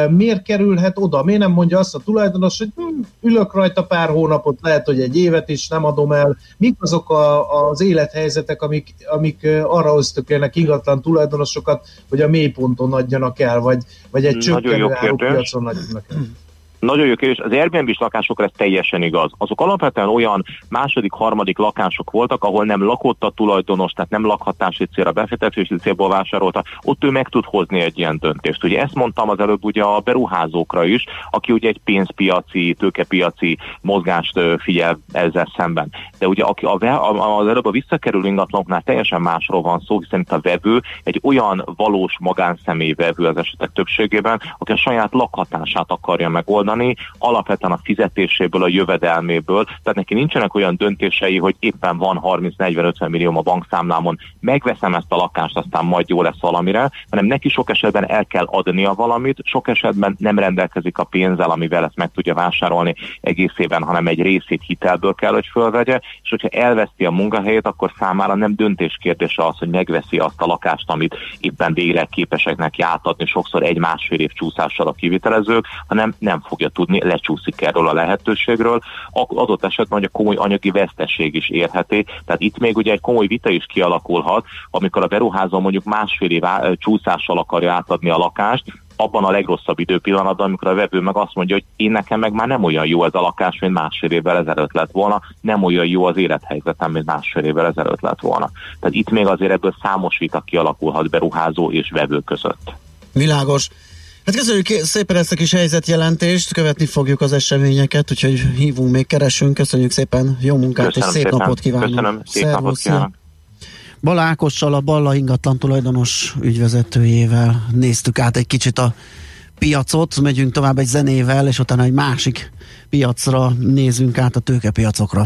miért kerülhet oda? Miért nem mondja azt a tulajdonos, hogy hm, ülök rajta pár hónapot, lehet, hogy egy évet is nem adom el. Mik azok a, az élethelyzetek, amik, amik arra ösztökélnek ingatlan tulajdonosokat, hogy a mélyponton adjanak el, vagy, vagy egy csökkenő árupiacon adjanak el? Nagyon jó kérdés. Az Airbnb-s lakásokra ez teljesen igaz. Azok alapvetően olyan második, harmadik lakások voltak, ahol nem lakott a tulajdonos, tehát nem lakhatási célra, befektetési célból vásárolta, ott ő meg tud hozni egy ilyen döntést. Ugye ezt mondtam az előbb ugye a beruházókra is, aki ugye egy pénzpiaci, tőkepiaci mozgást figyel ezzel szemben. De ugye aki a, az előbb a visszakerülő ingatlanoknál teljesen másról van szó, hiszen itt a vevő egy olyan valós magánszemély vevő az esetek többségében, aki a saját lakhatását akarja megoldani, megoldani, alapvetően a fizetéséből, a jövedelméből, tehát neki nincsenek olyan döntései, hogy éppen van 30-40-50 millió a bankszámlámon, megveszem ezt a lakást, aztán majd jó lesz valamire, hanem neki sok esetben el kell adnia valamit, sok esetben nem rendelkezik a pénzzel, amivel ezt meg tudja vásárolni egészében, hanem egy részét hitelből kell, hogy fölvegye, és hogyha elveszti a munkahelyét, akkor számára nem döntés kérdése az, hogy megveszi azt a lakást, amit éppen végleg képesek neki átadni, sokszor egy-másfél év csúszással a kivitelezők, hanem nem fog fogja tudni, lecsúszik erről a lehetőségről, adott esetben, hogy a komoly anyagi veszteség is érheti. Tehát itt még ugye egy komoly vita is kialakulhat, amikor a beruházó mondjuk másfél év csúszással akarja átadni a lakást, abban a legrosszabb időpillanatban, amikor a vevő meg azt mondja, hogy én nekem meg már nem olyan jó ez a lakás, mint másfél évvel ezelőtt lett volna, nem olyan jó az élethelyzetem, mint másfél évvel ezelőtt lett volna. Tehát itt még azért ebből számos vita kialakulhat beruházó és vevő között. Világos. Hát köszönjük szépen ezt a kis helyzetjelentést, követni fogjuk az eseményeket, úgyhogy hívunk még, keresünk, köszönjük szépen, jó munkát Köszönöm és szép szépen. napot kívánunk. Köszönöm, szép Szervusz, napot kívánok. Bala Ákossal, a Balla ingatlan tulajdonos ügyvezetőjével néztük át egy kicsit a piacot, megyünk tovább egy zenével, és utána egy másik piacra nézünk át a tőkepiacokra.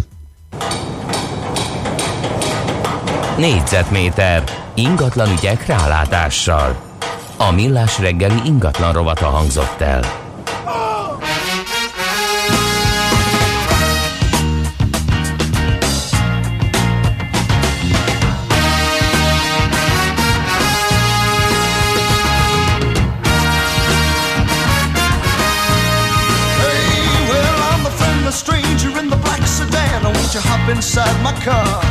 Négyzetméter ingatlan ügyek rálátással. A millás reggeli ingatlan rovata hangzott el. Hey, well, I'm a friendless stranger in the black sedan. Won't you hop inside my car?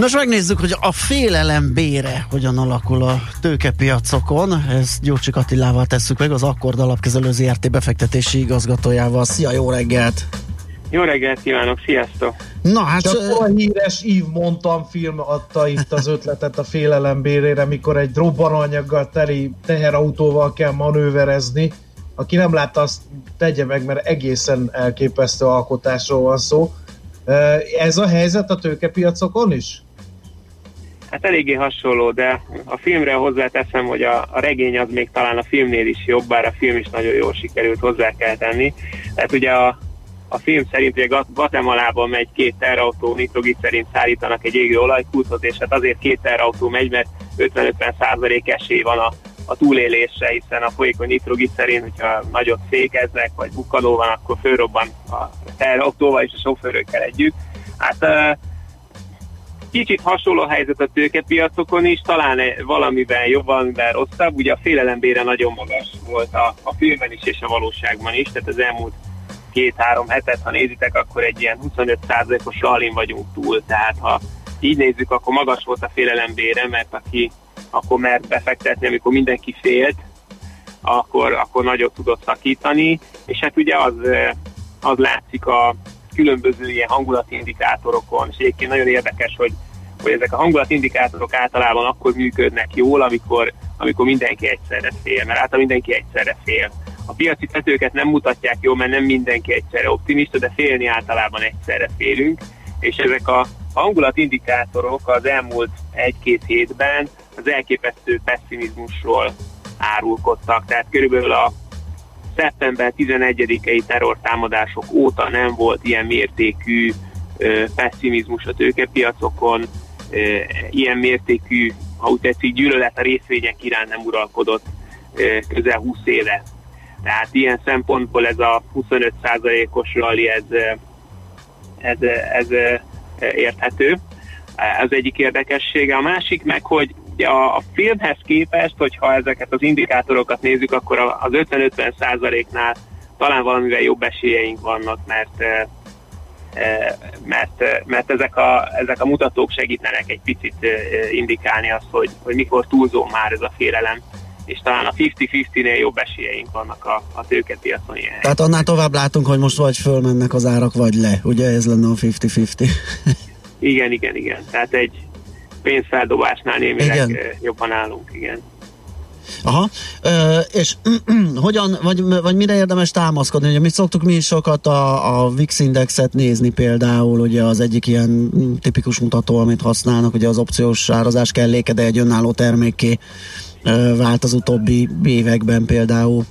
Nos, megnézzük, hogy a félelem bére hogyan alakul a tőkepiacokon. Ezt Gyurcsik Attilával tesszük meg, az Akkord Alapkezelő ZRT befektetési igazgatójával. Szia, jó reggelt! Jó reggelt kívánok, sziasztok! Na hát... Csak a híres Yves Montan film adta itt az ötletet a félelem bérére, mikor egy robbananyaggal teli teherautóval kell manőverezni. Aki nem látta, azt tegye meg, mert egészen elképesztő alkotásról van szó. Ez a helyzet a tőkepiacokon is? Hát eléggé hasonló, de a filmre hozzáteszem, hogy a, a regény az még talán a filmnél is jobb, bár a film is nagyon jól sikerült, hozzá kell tenni. Tehát ugye a, a film szerint ugye Guatemalában megy két terautó, nitroglicerint szállítanak egy égő olajkúthoz, és hát azért két terautó megy, mert 50-50 esély van a, a túlélésre, hiszen a folyékony nitroglicerin, hogyha nagyot fékeznek, vagy bukkanó van, akkor fölrobban a terautóval és a sofőrökkel együtt. Hát kicsit hasonló helyzet a tőkepiacokon is, talán valamiben jobb, valamiben rosszabb. Ugye a félelembére nagyon magas volt a, a filmben is és a valóságban is, tehát az elmúlt két-három hetet, ha nézitek, akkor egy ilyen 25%-os rallin vagyunk túl, tehát ha így nézzük, akkor magas volt a félelembére, mert aki akkor mert befektetni, amikor mindenki félt, akkor, akkor nagyot tudott szakítani, és hát ugye az, az látszik a különböző ilyen hangulatindikátorokon, és egyébként nagyon érdekes, hogy, hogy ezek a hangulatindikátorok általában akkor működnek jól, amikor, amikor mindenki egyszerre fél, mert általában mindenki egyszerre fél. A piaci tetőket nem mutatják jól, mert nem mindenki egyszerre optimista, de félni általában egyszerre félünk, és ezek a hangulatindikátorok az elmúlt egy-két hétben az elképesztő pessimizmusról árulkodtak. Tehát körülbelül a szeptember 11-i terrortámadások óta nem volt ilyen mértékű pessimizmus a tőkepiacokon, ilyen mértékű, ha úgy tetszik, gyűlölet a részvények iránt nem uralkodott közel 20 éve. Tehát ilyen szempontból ez a 25%-os rally, ez, ez, ez érthető. Az egyik érdekessége. A másik meg, hogy a, a filmhez képest, hogyha ezeket az indikátorokat nézzük, akkor az 50-50 százaléknál talán valamivel jobb esélyeink vannak, mert mert, mert ezek, a, ezek a mutatók segítenek egy picit indikálni azt, hogy, hogy mikor túlzó már ez a félelem és talán a 50-50-nél jobb esélyeink vannak a, a tőkepiacon ilyen Tehát annál tovább látunk, hogy most vagy fölmennek az árak, vagy le. Ugye ez lenne a 50-50. igen, igen, igen. Tehát egy pénzfeldobásnál némileg igen. jobban állunk, igen. Aha, Ö, és hogyan, vagy, vagy mire érdemes támaszkodni? Ugye mi szoktuk mi is sokat a, a VIX indexet nézni például, ugye az egyik ilyen tipikus mutató, amit használnak, ugye az opciós árazás kelléke, de egy önálló termékké vált az utóbbi években például?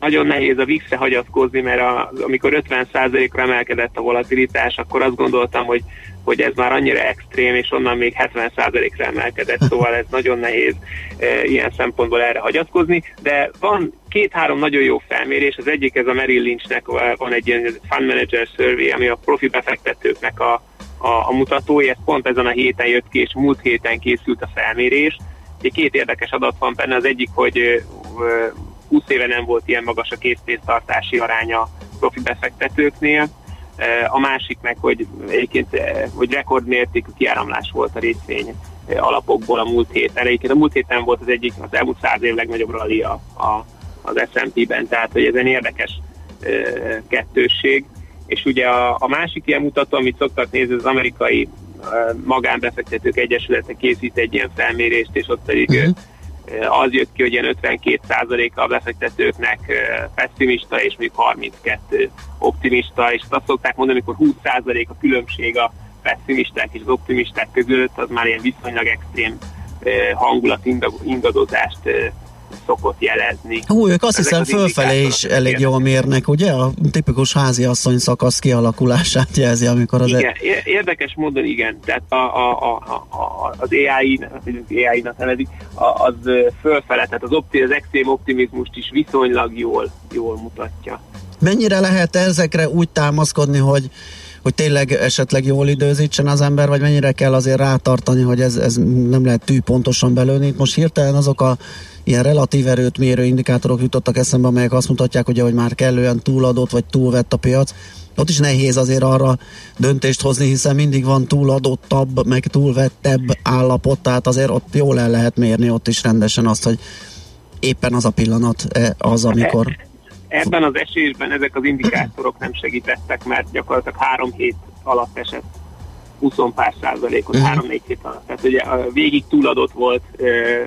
Nagyon nehéz a VIX-re hagyatkozni, mert a, amikor 50%-ra emelkedett a volatilitás, akkor azt gondoltam, hogy, hogy ez már annyira extrém, és onnan még 70%-ra emelkedett, szóval ez nagyon nehéz e, ilyen szempontból erre hagyatkozni, de van két-három nagyon jó felmérés, az egyik ez a Merrill Lynchnek van egy ilyen Fund Manager Survey, ami a profi befektetőknek a, a, a mutatója, ez pont ezen a héten jött ki, és múlt héten készült a felmérés, Két érdekes adat van benne, az egyik, hogy 20 éve nem volt ilyen magas a készpénztartási aránya profi befektetőknél, a másik meg, hogy egyébként hogy rekordmértékű kiáramlás volt a részvény alapokból a múlt héten. Egyébként a múlt héten volt az egyik, az elmúlt száz év legnagyobb rally a, a, az S&P-ben, tehát hogy ez egy érdekes kettősség. És ugye a, a másik ilyen mutató, amit szoktak nézni, az amerikai magánbefektetők egyesülete készít egy ilyen felmérést, és ott pedig uh-huh. Az jött ki, hogy ilyen 52%-a a befektetőknek pessimista, és még 32 optimista, és azt szokták mondani, amikor 20% a különbség a pessimisták és az optimisták között, az már ilyen viszonylag extrém hangulat ingadozást szokott jelezni. Hú, ők azt hiszem fölfelé is elég jól mérnek, ugye? A tipikus házi asszony szakasz kialakulását jelzi, amikor az... Igen, e- érdekes módon igen. Tehát a, a, a, a, az AI, az AI-nak nevezik, az fölfele, tehát az, opti, az extrém optimizmust is viszonylag jól, jól mutatja. Mennyire lehet ezekre úgy támaszkodni, hogy hogy tényleg esetleg jól időzítsen az ember, vagy mennyire kell azért rátartani, hogy ez, ez nem lehet tű pontosan belőni. Itt most hirtelen azok a ilyen relatív erőt mérő indikátorok jutottak eszembe, amelyek azt mutatják, ugye, hogy már kellően túladott vagy túlvett a piac. Ott is nehéz azért arra döntést hozni, hiszen mindig van túladottabb, meg túlvettebb állapot, tehát azért ott jól el lehet mérni ott is rendesen azt, hogy éppen az a pillanat az, amikor... Ebben az esésben ezek az indikátorok nem segítettek, mert gyakorlatilag három hét alatt esett 20 pár százalékot, uh-huh. 3-4 hét alatt. Tehát ugye végig túladott volt ö,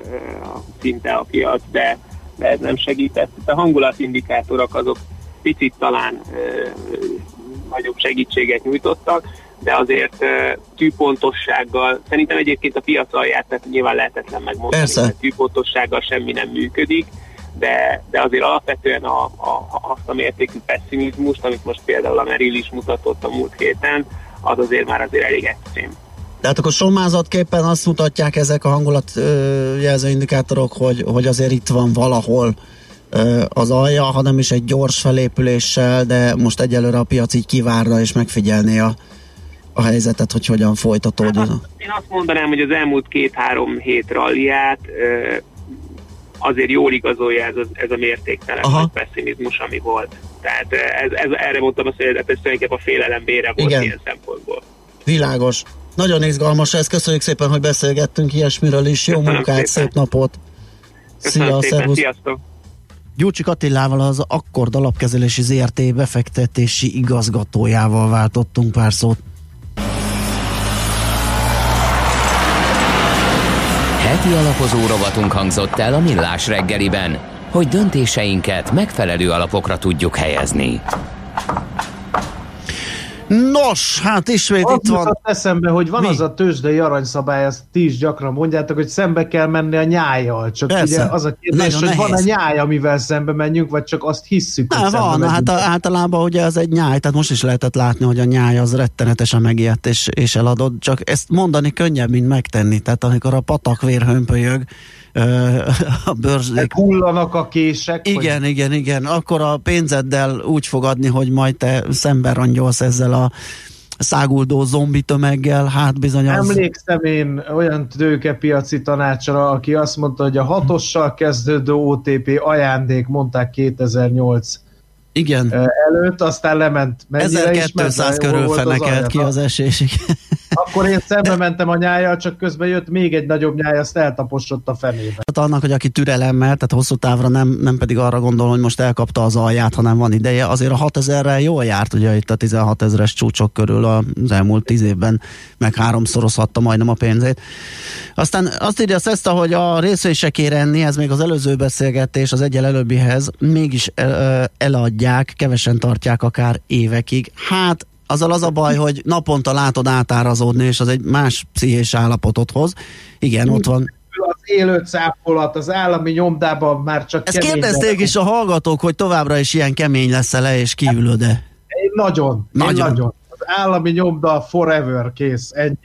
szinte a piac, de, de ez nem segített. A hangulatindikátorok azok picit talán ö, nagyobb segítséget nyújtottak, de azért ö, tűpontossággal, szerintem egyébként a piac alját, tehát nyilván lehetetlen megmondani, Persze. hogy tűpontossággal semmi nem működik, de, de azért alapvetően a, a, azt a mértékű pessimizmust, amit most például a Merrill is mutatott a múlt héten, az azért már azért elég extrém. Tehát akkor sommázatképpen azt mutatják ezek a hangulatjelző indikátorok, hogy, hogy azért itt van valahol az alja, ha nem is egy gyors felépüléssel, de most egyelőre a piac így kivárna és megfigyelné a, a helyzetet, hogy hogyan folytatódjon. Hát, én azt mondanám, hogy az elmúlt két-három hét ralliát azért jól igazolja ez a, ez a mértéktelen Aha. pessimizmus, ami volt. Tehát ez, ez, erre mondtam azt, hogy ez tulajdonképpen a félelem bére volt Igen. ilyen szempontból. Világos. Nagyon izgalmas ez, köszönjük szépen, hogy beszélgettünk ilyesmiről is. Jó Köszönöm munkát, szépen. szép napot! Köszönöm Szia, szépen, szervusz. sziasztok! Gyurcsik Attilával az Akkord alapkezelési ZRT befektetési igazgatójával váltottunk pár szót. Heti alapozó rovatunk hangzott el a Millás reggeliben, hogy döntéseinket megfelelő alapokra tudjuk helyezni. Nos, hát ismét Azt itt van. eszembe, hogy van Mi? az a tőzsdei aranyszabály, ezt ti is gyakran mondjátok, hogy szembe kell menni a nyájjal. Csak Persze. ugye az a kérdés, Nagyon hogy nehéz. nyáj, amivel szembe menjünk, vagy csak azt hisszük, hogy Na, van, hát a, általában ugye ez egy nyáj, tehát most is lehetett látni, hogy a nyáj az rettenetesen megijedt és, és eladott, csak ezt mondani könnyebb, mint megtenni, tehát amikor a patak vér hömpölyög, ö, a bőrzék Hullanak a kések. Igen, igen, igen. Akkor a pénzeddel úgy fog adni, hogy majd te szemben rongyolsz ezzel a száguldó zombi tömeggel, hát bizony az... Emlékszem én olyan tőkepiaci tanácsra, aki azt mondta, hogy a hatossal kezdődő OTP ajándék, mondták 2008 Igen. előtt, aztán lement mennyire is 1200 ment, körül fenekelt ki az esés. Akkor én szembe mentem a nyájjal, csak közben jött még egy nagyobb nyáj, azt eltaposott a fenébe. Tehát annak, hogy aki türelemmel, tehát hosszú távra nem, nem pedig arra gondol, hogy most elkapta az alját, hanem van ideje, azért a 6000-rel jól járt, ugye itt a 16 ezeres csúcsok körül az elmúlt 10 évben meg háromszorozhatta majdnem a pénzét. Aztán azt írja Szeszta, hogy a részvénysekére enni, ez még az előző beszélgetés az egyel előbbihez, mégis ö, eladják, kevesen tartják akár évekig. Hát azzal az a baj, hogy naponta látod átárazódni, és az egy más pszichés állapotot hoz. Igen, ott van Az élő cápolat az állami nyomdában már csak Ezt kérdezték is a hallgatók, hogy továbbra is ilyen kemény lesz-e és kiülöd-e. Én Nagyon. nagyon. Én nagyon. Az állami nyomda forever, kész, ennyi.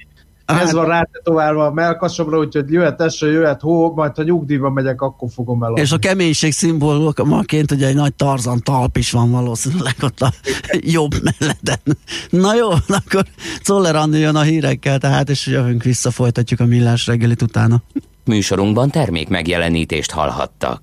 Hát- Ez van rátetoválva a melkasomra, úgyhogy jöhet eső, jöhet hó, majd ha nyugdíjba megyek, akkor fogom eladni. És a keménység szimbólumaként ugye egy nagy tarzan talp is van valószínűleg ott a jobb melleden. Na jó, akkor Czoller jön a hírekkel, tehát és jövünk vissza, folytatjuk a millás reggelit utána. Műsorunkban termék megjelenítést hallhattak.